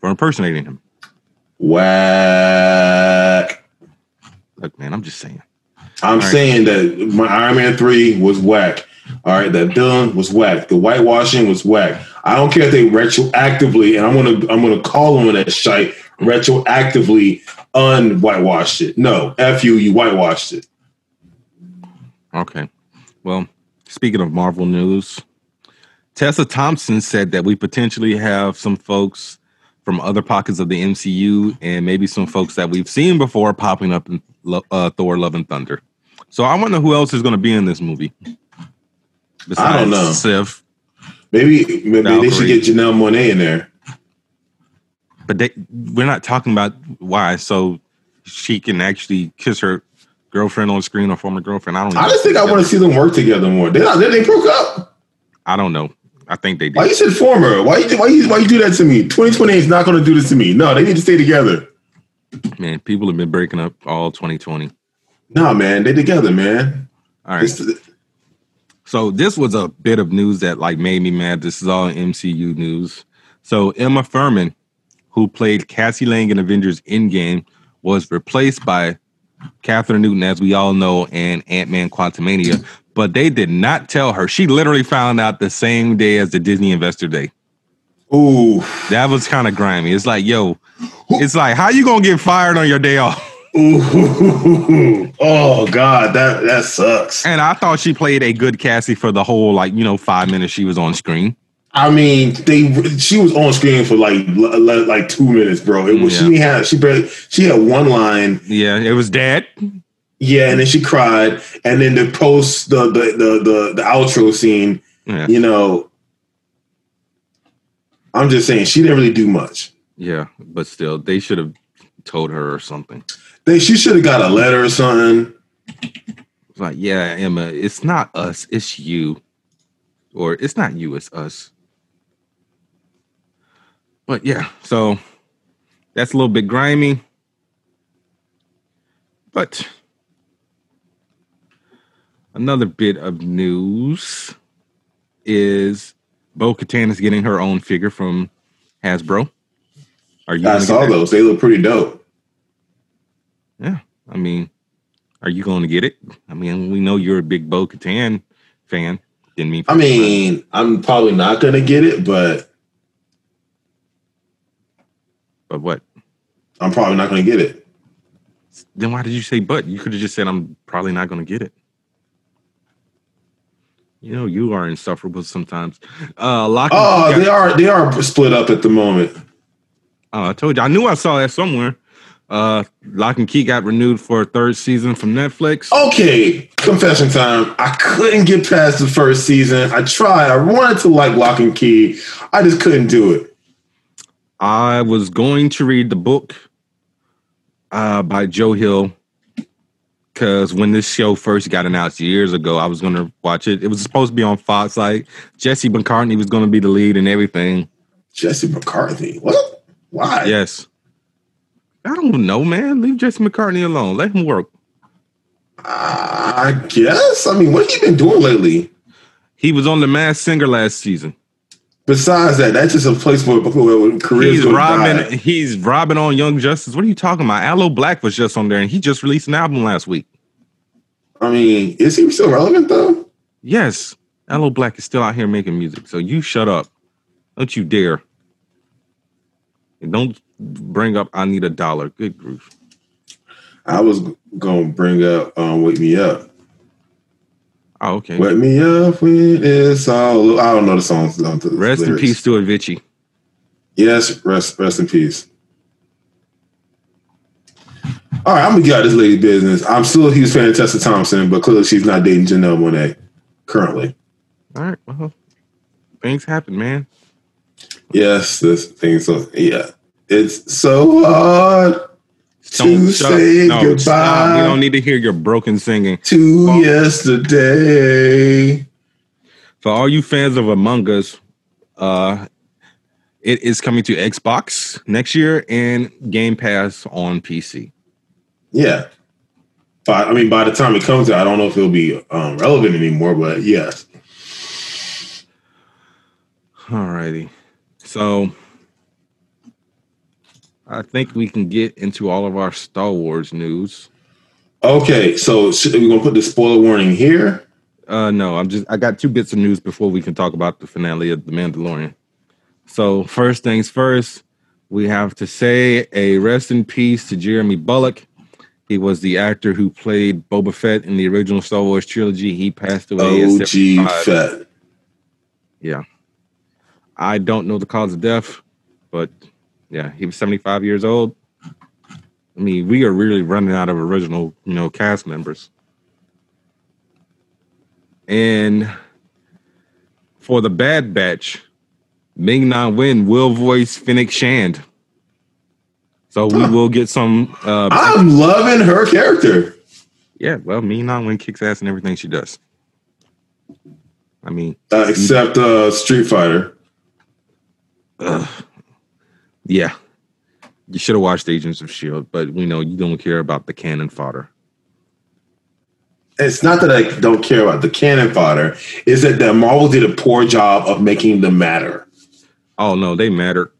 for impersonating him. Whack. Look, man, I'm just saying. I'm right. saying that my Iron Man three was whack. All right, that villain was whack. The whitewashing was whack. I don't care if they retroactively, and I'm gonna I'm gonna call them on that shite retroactively unwhitewashed it. No, f you, you whitewashed it. Okay. Well, speaking of Marvel news, Tessa Thompson said that we potentially have some folks from other pockets of the MCU and maybe some folks that we've seen before popping up in uh, Thor: Love and Thunder. So I wonder who else is going to be in this movie. I don't know. Sif, Maybe maybe they should get Janelle Monáe in there. but they, we're not talking about why. So she can actually kiss her girlfriend on screen or former girlfriend. I don't. Know. I just think I want to see them work together more. They not, they broke up. I don't know. I think they Why you said former? Why you why you why you do that to me? 2020 is not going to do this to me. No, they need to stay together. Man, people have been breaking up all 2020. No, man, they together, man. All right. So this was a bit of news that like made me mad. This is all MCU news. So Emma Fuhrmann, who played Cassie Lang in Avengers Endgame, was replaced by Kathryn Newton, as we all know, in Ant Man Quantumania. But they did not tell her. She literally found out the same day as the Disney Investor Day. Ooh, That was kind of grimy. It's like, yo, it's like, how you gonna get fired on your day off? Ooh, oh God, that that sucks. And I thought she played a good Cassie for the whole like you know five minutes she was on screen. I mean, they she was on screen for like like two minutes, bro. It was she had she barely, she had one line, Yeah, it was dead. yeah, and then she cried, and then the post the the the the, the outro scene, Yeah, you know. I'm just saying she didn't really do much. yeah, but still, they should have told her or something. They she should have got a letter or something. Like, yeah, Emma, it's not us, it's you, or it's not you, it's us. But yeah, so that's a little bit grimy, but Another bit of news is Bo Katan is getting her own figure from Hasbro. Are you? I saw those. They look pretty dope. Yeah, I mean, are you going to get it? I mean, we know you're a big Bo Katan fan. Didn't mean. I to mean, I'm probably not gonna get it, but but what? I'm probably not gonna get it. Then why did you say but? You could have just said I'm probably not going to get it. You know, you are insufferable sometimes. Uh, Lock Oh, they are they are split up at the moment. Oh, I told you. I knew I saw that somewhere. Uh, Lock and Key got renewed for a third season from Netflix. Okay, confession time. I couldn't get past the first season. I tried. I wanted to like Lock and Key. I just couldn't do it. I was going to read the book uh, by Joe Hill because when this show first got announced years ago, I was going to watch it. It was supposed to be on Fox. Like Jesse McCartney was going to be the lead and everything. Jesse McCarthy. What? Why? Yes. I don't know, man. Leave Jason McCartney alone. Let him work. I guess. I mean, what he been doing lately? He was on The Masked Singer last season. Besides that, that's just a place where, where careers He's robbing. die. He's robbing on Young Justice. What are you talking about? Aloe Blacc was just on there, and he just released an album last week. I mean, is he still relevant though? Yes, Aloe Blacc is still out here making music. So you shut up. Don't you dare. And don't bring up I need a dollar. Good grief. I was gonna bring up um, "Wake Me Up." Oh, okay. Wake me up when it's all. I don't know the songs. um, the Rest in lyrics. peace, Stuart Vichy. Yes, rest rest in peace. All right, I'm gonna get out of this lady business. I'm still a huge fan of Tessa Thompson, but clearly she's not dating Janelle Monáe currently. All right. Well, things happen, man. Yes, this thing. So yeah, it's so hard Don't to shut say No, goodbye stop. We don't need to hear your broken singing. to yesterday. For all you fans of Among Us, uh, it is coming to Xbox next year and Game Pass on PC. Yeah. But I mean, by the time it comes out, I don't know if it'll be um, relevant anymore. But yes, Alrighty. So I think we can get into all of our Star Wars news. okay. So should, we gonna put the spoiler warning here. Uh no, I'm just I got two bits of news before we can talk about the finale of The Mandalorian. So first things first, we have to say a rest in peace to Jeremy Bulloch. He was the actor who played Boba Fett in the original Star Wars trilogy. He passed away. OG Fett. Yeah. I don't know the cause of death, but yeah, he was 75 years old. I mean, we are really running out of original, you know, cast members. And for the Bad Batch, Ming Na Wen will voice Fennec Shand. So we Huh. will get some uh I'm loving her character. yeah, well, Ming Na Wen kicks ass and everything she does. I mean, Uh, except uh, Street Fighter. Ugh. Yeah. You should have watched Agents of S.H.I.E.L.D., but we know you don't care about the cannon fodder. It's not that I don't care about the cannon fodder. Is that that Marvel did a poor job of making them matter. Oh, no, they matter.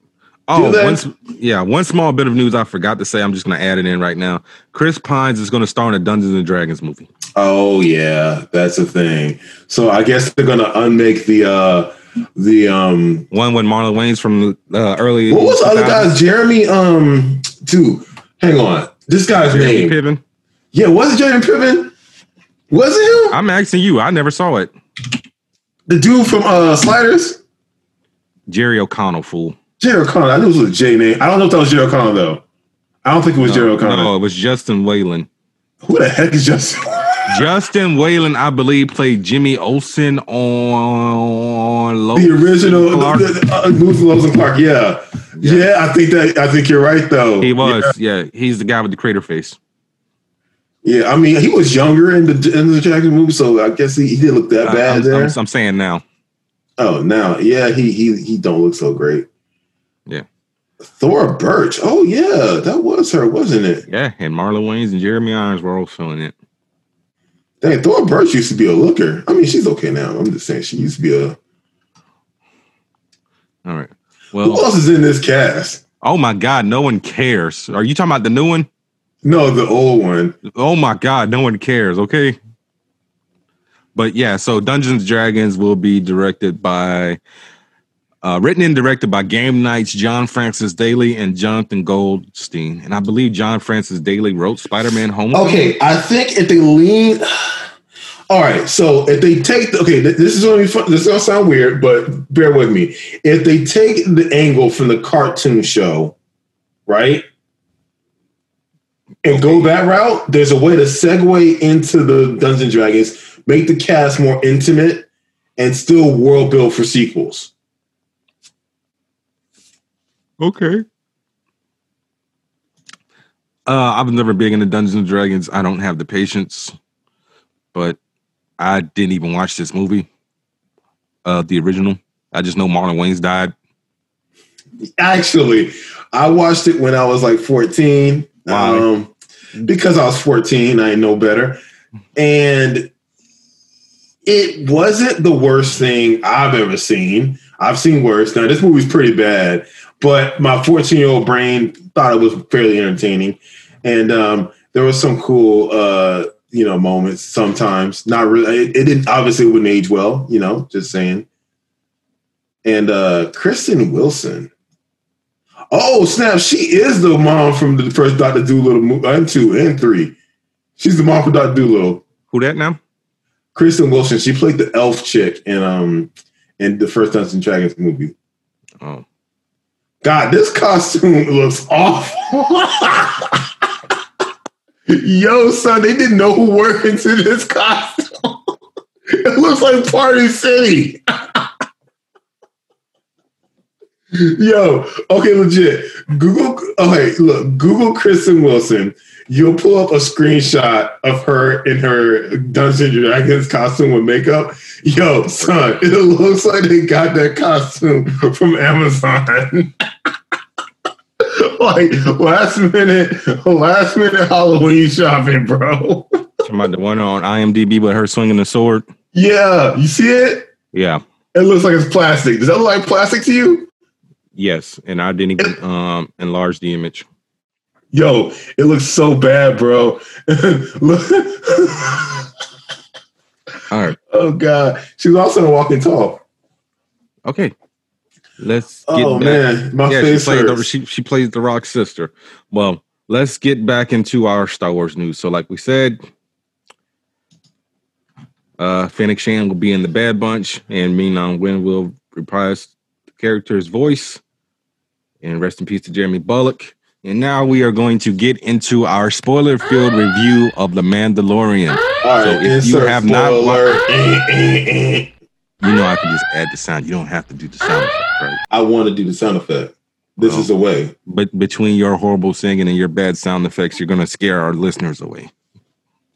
Oh, one, yeah, one small bit of news I forgot to say. I'm just going to add it in right now. Chris Pines is going to star in a Dungeons and Dragons movie. Oh yeah, that's a thing. So I guess they're gonna unmake the uh the um One with Marlon Wayans from uh, early. what was the other guy's Jeremy um dude, hang on. This guy's Jeremy name. Piven. Yeah, was it Jeremy Piven? Was it him? I'm asking you. I never saw it. The dude from uh Sliders? Jerry O'Connell, fool. Jerry O'Connell. I knew it was a J name. I don't know if that was Jerry O'Connell though. I don't think it was Jerry O'Connell. No, it was Justin Whalin. Who the heck is Justin? Justin Whalin, I believe, played Jimmy Olsen on Lois the original Clark. the, the, uh, and Clark. Yeah. yeah, I think that I think you're right though. He was, yeah. He's the guy with the crater face. Yeah, I mean, he was younger in the in the Jackson movie, so I guess he, he didn't look that I- bad I'm, there. I'm, I'm saying now. oh, now, yeah, he he he don't look so great. Yeah. Thora Birch. Oh yeah, that was her, wasn't it? Yeah, and Marlon Wayans and Jeremy Irons were also in it. Dang, Thora Birch used to be a looker. I mean, she's okay now. I'm just saying she used to be a. All right. Well, Who else is in this cast? oh my God, no one cares. Are you talking about the new one? No, the old one. Oh my God, no one cares. Okay. But yeah, so Dungeons Dragons will be directed by, uh, written and directed by Game Nights, John Francis Daly, and Jonathan Goldstein. And I believe John Francis Daly wrote Spider Man Homecoming. Okay, I think if they lean. All right, so if they take the, okay, this is gonna be fun. This is gonna sound weird, but bear with me. If they take the angle from the cartoon show, right, and go that route, there's a way to segue into the Dungeons and Dragons, make the cast more intimate, and still world build for sequels. Okay. Uh, I've never been in into Dungeons and Dragons. I don't have the patience, but I didn't even watch this movie, uh, the original. I just know Marlon Wayans died. Actually, I watched it when I was like 14. Why? Um, because I was 14, I know better. And it wasn't the worst thing I've ever seen. I've seen worse. Now, this movie's pretty bad, but my 14 year old brain thought it was fairly entertaining. And um, there was some cool, uh, you know, moments sometimes. Not really. It, it didn't, obviously, it wouldn't age well, you know, just saying. And uh, Kristen Wilson. Oh snap! She is the mom from the first Doctor Dolittle movie, and two and three. She's the mom for Doctor Dolittle. Who that now? Kristen Wilson. She played the elf chick in um in the first Dungeons and Dragons movie. Oh, God, this costume looks awful. Yo, son, they didn't know who worked into this costume. it looks like Party City. Yo, okay, legit. Google, okay, look, Google Kristen Wilson. You'll pull up a screenshot of her in her Dungeons and Dragons costume with makeup. Yo, son, it looks like they got that costume from Amazon. Like last minute, last minute Halloween shopping, bro. talking about the one on IMDb with her swinging the sword. Yeah, you see it? Yeah. It looks like it's plastic. Does that look like plastic to you? Yes, and I didn't even um enlarge the image. Yo, it looks so bad, bro. All right. oh god, she was also in Walking Tall. Okay. Let's get Oh back. man, my yeah, she face played the, she she plays the Rock sister. Well, let's get back into our Star Wars news. So, like we said, uh Fennec Shand will be in the Bad Bunch, and Ming-Na Wen will reprise the character's voice. And rest in peace to Jeremy Bulloch. And now we are going to get into our spoiler-filled review of The Mandalorian. Right, so if you have not spoiler. Eh. You know I can just add the sound. You don't have to do the sound effect, right? I want to do the sound effect. This Well. is a way. But between your horrible singing and your bad sound effects, you're gonna scare our listeners away.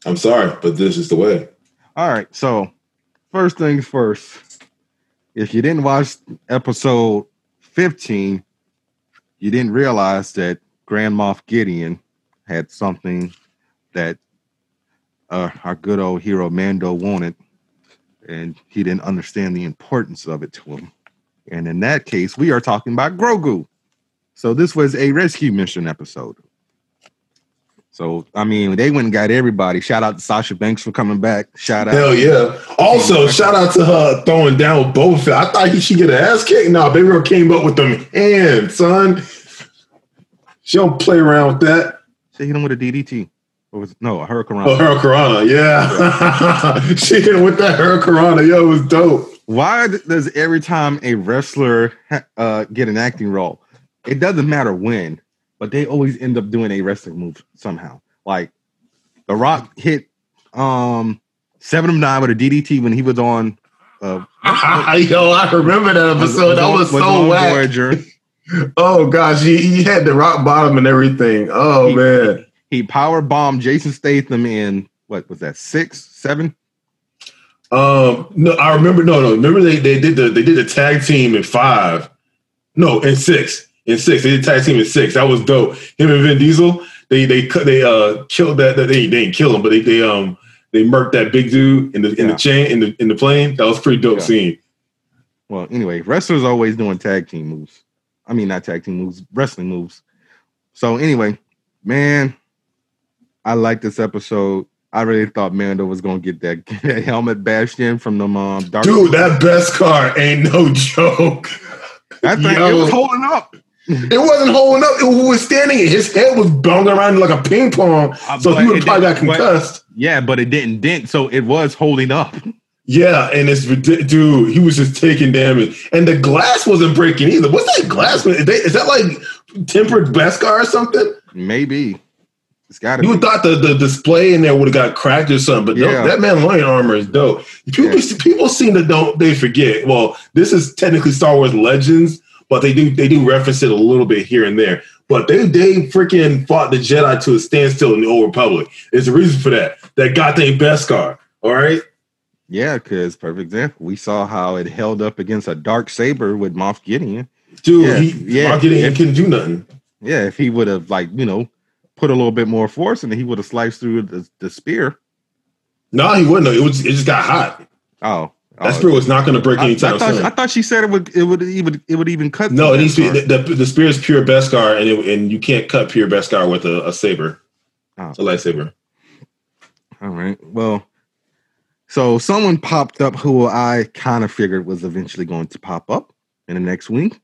I'm sorry, but this is the way. All right. So, first things first. If you didn't watch episode 15, you didn't realize that Grand Moff Gideon had something that uh, our good old hero Mando wanted, and he didn't understand the importance of it to him. And in that case, we are talking about Grogu. So this was a rescue mission episode. So I mean, they went and got everybody. Shout out to Sasha Banks for coming back. Shout out. Hell yeah. Also, shout out to her throwing down with Boba Fett. I thought he should get an ass kick. No, Baby Girl came up with them hands, son. She don't play around with that. She hit him with a DDT. Or was no a hurricane? Oh, Hurricanrana, yeah. she hit with that Hurricanrana. Yo, it was dope. Why does every time a wrestler uh, get an acting role, it doesn't matter when, but they always end up doing a wrestling move somehow. Like The Rock hit um seven of nine with a DDT when he was on. Uh, Yo, I remember that episode. That was so on whack. Voyager. Oh gosh, he, he had the rock bottom and everything. Oh He- man. He power bombed Jason Statham in what was that six, seven? Um, no, I remember. No, no, remember they, they did the they did the tag team in five. No, in six. In six, they did tag team in six. That was dope. Him and Vin Diesel. They they cut they uh killed that. that- They, they didn't kill him, but they they um they murked that big dude in the in Yeah. the chain in the in the plane. That was a pretty dope Yeah. scene. Well, anyway, wrestlers always doing tag team moves. I mean, not tag team moves, wrestling moves. So anyway, man, I like this episode. I really thought Mando was gonna get that, that helmet bashed in from the um, dark. Dude, that Beskar ain't no joke. that thing it was holding up. It wasn't holding up. It was standing. His head was bouncing around like a ping pong. Uh, So he would probably got didn't- but- concussed. Yeah, but it didn't dent, so it was holding up. Yeah, and it's dude. He was just taking damage, and the glass wasn't breaking either. What's that glass? Is, is that like tempered Beskar or something? Maybe it's got to You be. would thought the, the display in there would have got cracked or something, but no, Yeah. that Mandalorian armor is dope. People Yeah. people seem to don't they forget. Well, this is technically Star Wars Legends, but they do they do reference it a little bit here and there. But they they freaking fought the Jedi to a standstill in the Old Republic. There's a reason for that. That goddamn Beskar. All right. Yeah, because perfect example. We saw how it held up against a dark saber with Moff Gideon. Dude, Yeah, he yeah. yeah, getting, he couldn't do nothing. Yeah, if he would have like you know put a little bit more force in it, he would have sliced through the, the spear. No, he wouldn't. It was it just got hot. Oh, That spear was not going to break I anytime soon. I thought she said it would it would even it would even cut. no, it needs to be the, the, the spear is pure Beskar, and it, and you can't cut pure Beskar with a, a saber, Oh. a lightsaber. All right. Well, so someone popped up who I kind of figured was eventually going to pop up in the next week.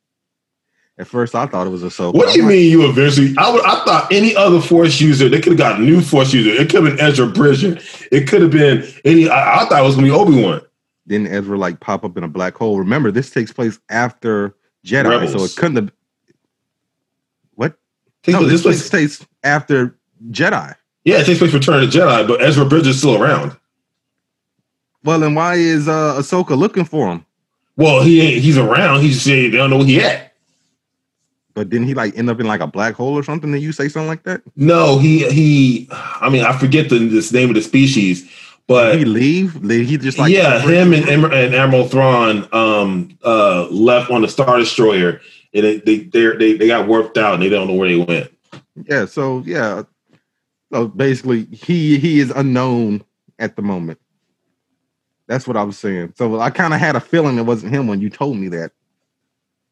At first, I thought it was a so. What do you mean you eventually? I would. I thought any other Force user, they could have got a new Force user. It could have been Ezra Bridger. It could have been any. I, I thought it was going to be Obi Wan. Didn't Ezra like pop up in a black hole? Remember, this takes place after Jedi, so it couldn't have. What? No, No, this was takes after Jedi. yeah, it takes place for Return of Jedi, but Ezra Bridger's still around. Well, then why is uh, Ahsoka looking for him? Well, he ain't. He's around. He's they don't know where he at. But didn't he like end up in like a black hole or something? Did you say something like that? No, he he. I mean, I forget the this name of the species, but Did he leave? Did he just like yeah, him and, and Admiral Thrawn um, uh, left on the Star Destroyer, and they they they they got warped out, and they don't know where they went. Yeah, so yeah. So basically he he is unknown at the moment. That's what I was saying. So I kind of had a feeling it wasn't him when you told me that.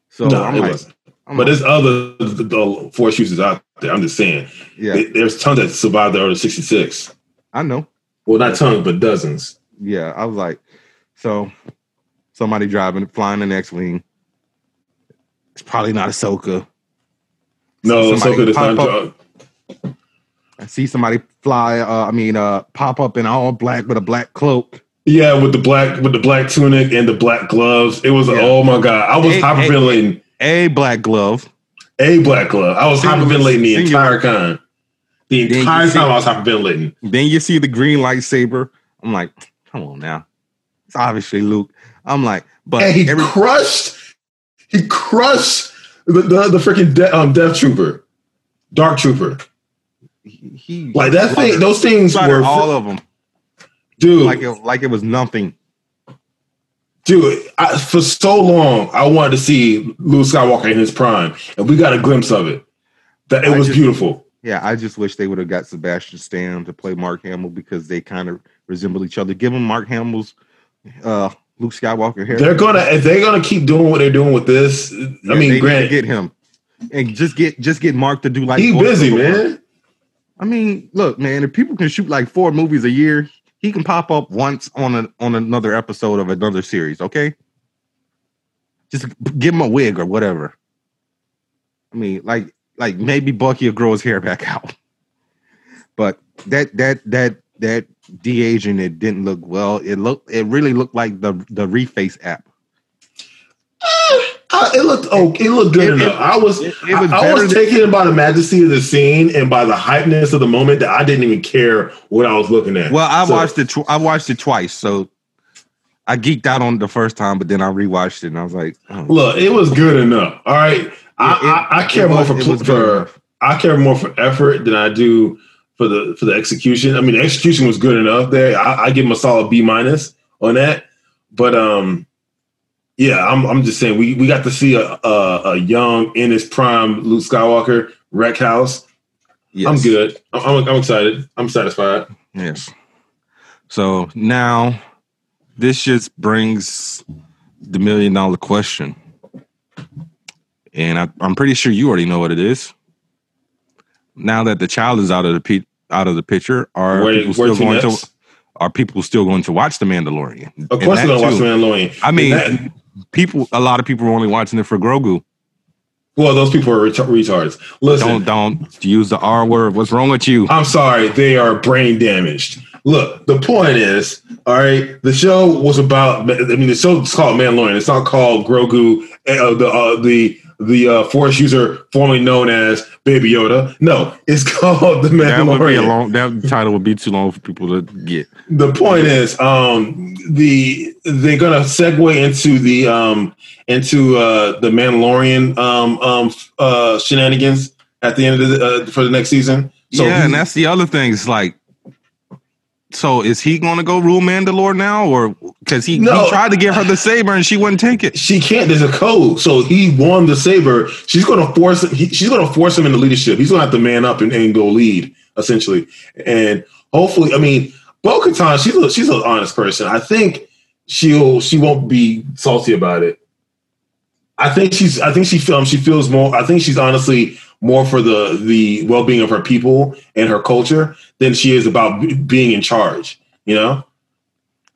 So no, I'm it like, wasn't. I'm But there's other the, force users out there. I'm just saying, yeah, There- there's tons that survived the Order 66. I know. Well, not tons, but dozens. Yeah, I was like, so somebody driving, flying the X-wing. It's probably not Ahsoka. No, Ahsoka does pop not. draw- I see somebody fly. Uh, I mean, uh, pop up in all black with a black cloak. Yeah, with the black with the black tunic and the black gloves. It was Yeah. oh my god. I was hyperventilating A black glove. a black glove. I was Singular- hyperventilating the singular. entire time. The Then entire see- time I was hyperventilating. Then you see the green lightsaber. I'm like, come on now. It's obviously Luke. I'm like, but and he every, crushed he crushed the the, the freaking de- um, death trooper. Dark trooper. he, he Like that thing, those things were all of them dude. like it like it was nothing. Dude, I, for so long, I wanted to see Luke Skywalker in his prime, and we got a glimpse of it. That it I was just- beautiful. Yeah, I just wish they would have got Sebastian Stan to play Mark Hamill because they kind of resemble each other. Give him Mark Hamill's uh, Luke Skywalker hair. They're gonna if they're gonna keep doing what they're doing with this. Yeah, I mean, need to Grant, get him and just get just get Mark to do like he voiceover busy, work. man. I mean, look, man, if people can shoot like four movies a year, he can pop up once on a, on another episode of another series. Okay, just give him a wig or whatever. I mean, like like maybe Bucky will grow his hair back out, but that that that that de aging it didn't look well. It looked it really looked like the the reface app. I, it looked oh, it looked good It- enough. it- I was it- was I, I was than- taken by the majesty of the scene and by the hypeness of the moment that I didn't even care what I was looking at. Well, I So- watched it. Tw- I watched it twice, so I geeked out on it the first time, but then I rewatched it and I was like, oh. Look, it was good enough. All right, I, I, I care was- more for for. I care more for effort than I do for the for the execution. I mean, the execution was good enough there. I, I give him a solid B minus on that. But um, yeah, I'm I'm just saying we we got to see a a, a young in his prime Luke Skywalker wreck house. Yes. I'm good. I'm, I'm excited. I'm satisfied. Yes. So now this just brings the million dollar question. And I, I'm pretty sure you already know what it is. Now that the child is out of the pe- out of the picture, are Where- people still going next? to are people still going to watch The Mandalorian? Of course, that we're gonna watch too. Mandalorian. I mean, that- people. A lot of people are only watching it for Grogu. well, those people are ret- retards. Listen, Don't don't use the R word. What's wrong with you? I'm sorry, they are brain damaged. Look, the point is, all right, the show was about. I mean, the show's called Mandalorian. It's not called Grogu, uh, the uh, the the uh, Force user formerly known as Baby Yoda. No, it's called the That would be a Mandalorian. long. That title would be too long for people to get. the point is, um, the they're gonna segue into the um into uh the Mandalorian um um uh shenanigans at the end of the uh, for the next season. So yeah, and that's the other thing. It's like, so is he going to go rule Mandalore now, or because he, No. he tried to give her the saber and she wouldn't take it? she can't. There's a code. So he won the saber. She's going to force. He, she's going to force him into leadership. He's going to have to man up and, and go lead essentially. And hopefully, I mean, Bo Katan, she's a, she's an honest person. I think she'll she won't be salty about it. I think she's. I think she feels. Um, she feels more. I think she's honestly more for the the well being of her people and her culture than she is about b- being in charge. You know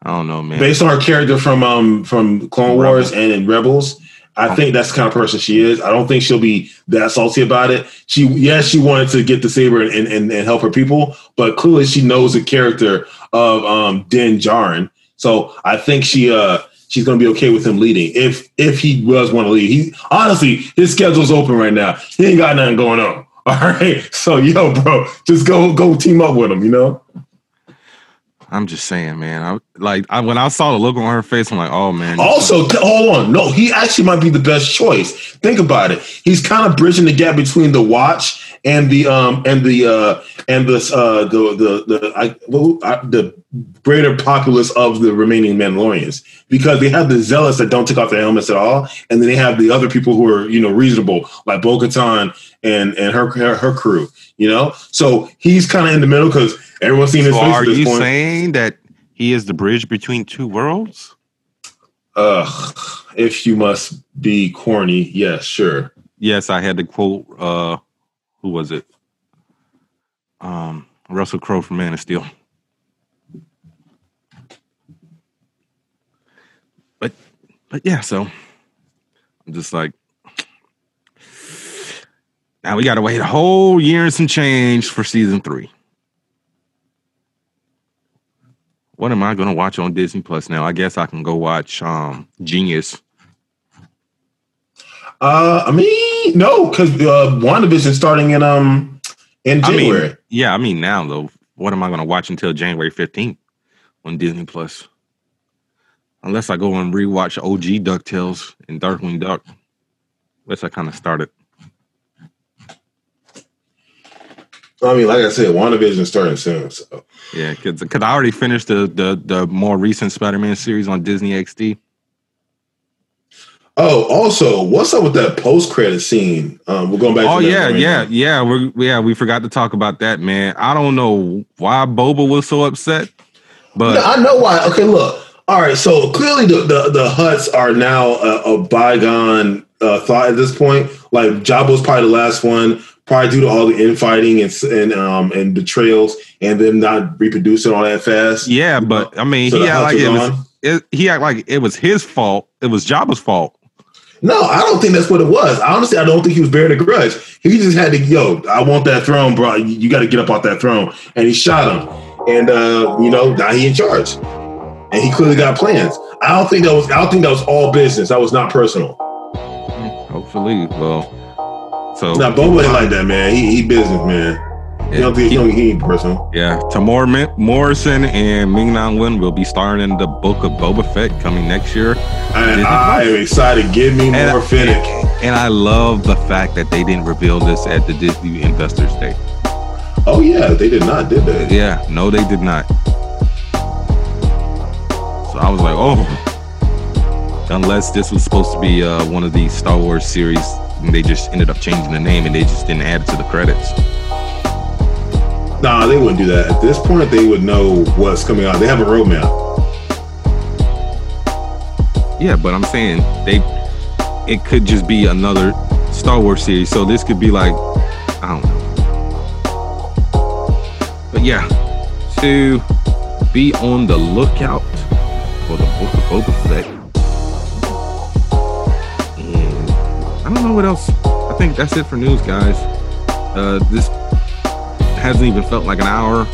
I don't know, man. based on her character from um from Clone Wars and in Rebels, I think that's the kind of person she is. I don't think she'll be that salty about it. She yes, she wanted to get the saber and, and, and help her people, but clearly she knows the character of um Din Djarin. So I think she uh she's gonna be okay with him leading if if he does want to lead. He honestly his schedule's open right now. He ain't got nothing going on. All right. So yo, bro, just go go team up with him, you know? I'm just saying, man. I like I, when I saw the look on her face, I'm like, oh man. Also, th- hold on. No, he actually might be the best choice. Think about it. He's kind of bridging the gap between the watch and the um and the uh and this uh the the the I, well, I, the greater populace of the remaining Mandalorians because they have the zealots that don't take off their helmets at all, and then they have the other people who are you know reasonable like Bo-Katan and and her her, her crew. You know, so he's kind of in the middle because everyone's seen his so face are at this you point. saying that he is the bridge between two worlds? Ugh, if you must be corny, yes, sure. Yes, I had to quote. uh Who was it? Um, Russell Crowe from Man of Steel. But, but yeah. So I'm just like, now we got to wait a whole year and some change for season three. What am I to watch on Disney Plus now? I guess I can go watch um Genius. Uh, I mean, no, because uh, WandaVision starting in um in I January. mean, yeah, I mean now though. What am I going to watch until January fifteenth on Disney Plus? Unless I go and rewatch OG Ducktales and Darkwing Duck. Unless I kind of started. I mean, like I said, WandaVision starting soon. So Yeah, because I already finished the, the the more recent Spider Man series on Disney XD. Oh, also, what's up with that post credit scene? Um, we're going back. Oh to that yeah, right yeah, now. yeah. We yeah we forgot to talk about that, man. I don't know why Boba was so upset, but No, I know why. Okay, look. All right, so clearly the the, the Hutts are now a, a bygone uh, thought at this point. Like Jabba's probably the last one, probably due to all the infighting and and um and betrayals, and them not reproducing all that fast. yeah, but I mean So he act like it was it, he act like it was his fault. It was Jabba's fault. No, I don't think that's what it was. Honestly, I don't think he was bearing a grudge. He just had to, yo, I want that throne, bro. You, got to get up off that throne. And he shot him. And uh, you know, now he in charge. And he clearly got plans. I don't think that was I don't think that was all business. That was not personal. Hopefully, well, so Now Boba ain't like that, man. He he business, man. You don't he- he, don't, he ain't personal. yeah, Temuera Mi- Morrison and Ming Na Wen will be starring in the book of Boba Fett coming next year. And I am excited. Give me And- more Fennec. And I love the fact that they didn't reveal this at the Disney Investors Day. Oh yeah, they did not, did they? Yeah, no, they did not. So I was like, oh, unless this was supposed to be uh, one of these Star Wars series, and they just ended up changing the name and they just didn't add it to the credits. Nah, they wouldn't do that. At this point, they would know what's coming out. They have a roadmap. Yeah, but I'm saying they it could just be another Star Wars series. So this could be like I don't know. But yeah, to be on the lookout for the book of Boba Fett. And I don't know what else. I think that's it for news, guys. Uh, this hasn't even felt like an hour.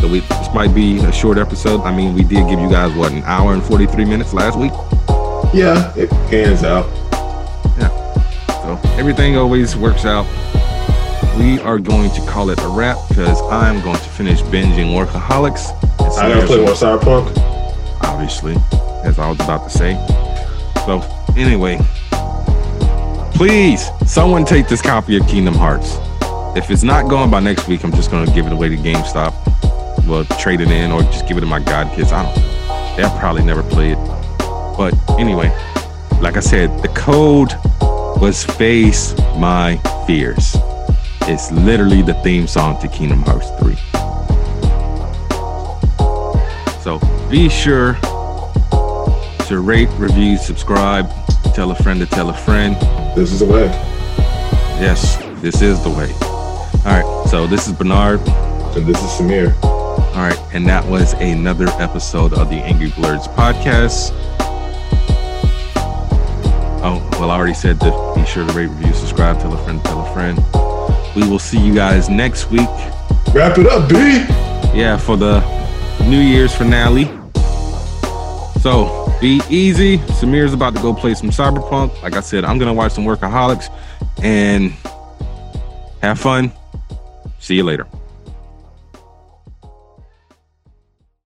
So we, this might be a short episode. I mean, we did give you guys what an hour and 43 minutes last week. Yeah, it hands out. Yeah. So everything always works out. We are going to call it a wrap because I'm going to finish binging Workaholics. I gotta play more Cyberpunk. obviously, as I was about to say. So anyway, please, someone take this copy of Kingdom Hearts. If it's not going by next week, I'm just gonna give it away to GameStop. Well, trade it in or just give it to my god kids. I don't know. They'll probably never play it. But anyway, like I said, the code was Face My Fears. It's literally the theme song to Kingdom Hearts 3. So be sure to rate, review, subscribe, tell a friend to tell a friend. This is the way. Yes, this is the way. All right, so this is Bernard. And this is Samir. All right, and that was another episode of the Angry Blerds podcast. Oh, well, I already said to be sure to rate, review, subscribe, tell a friend, tell a friend. We will see you guys next week. Wrap it up, B. Yeah, for the New Year's finale. So be easy. Samir's about to go play some Cyberpunk. Like I said, I'm gonna watch some Workaholics and have fun. See you later.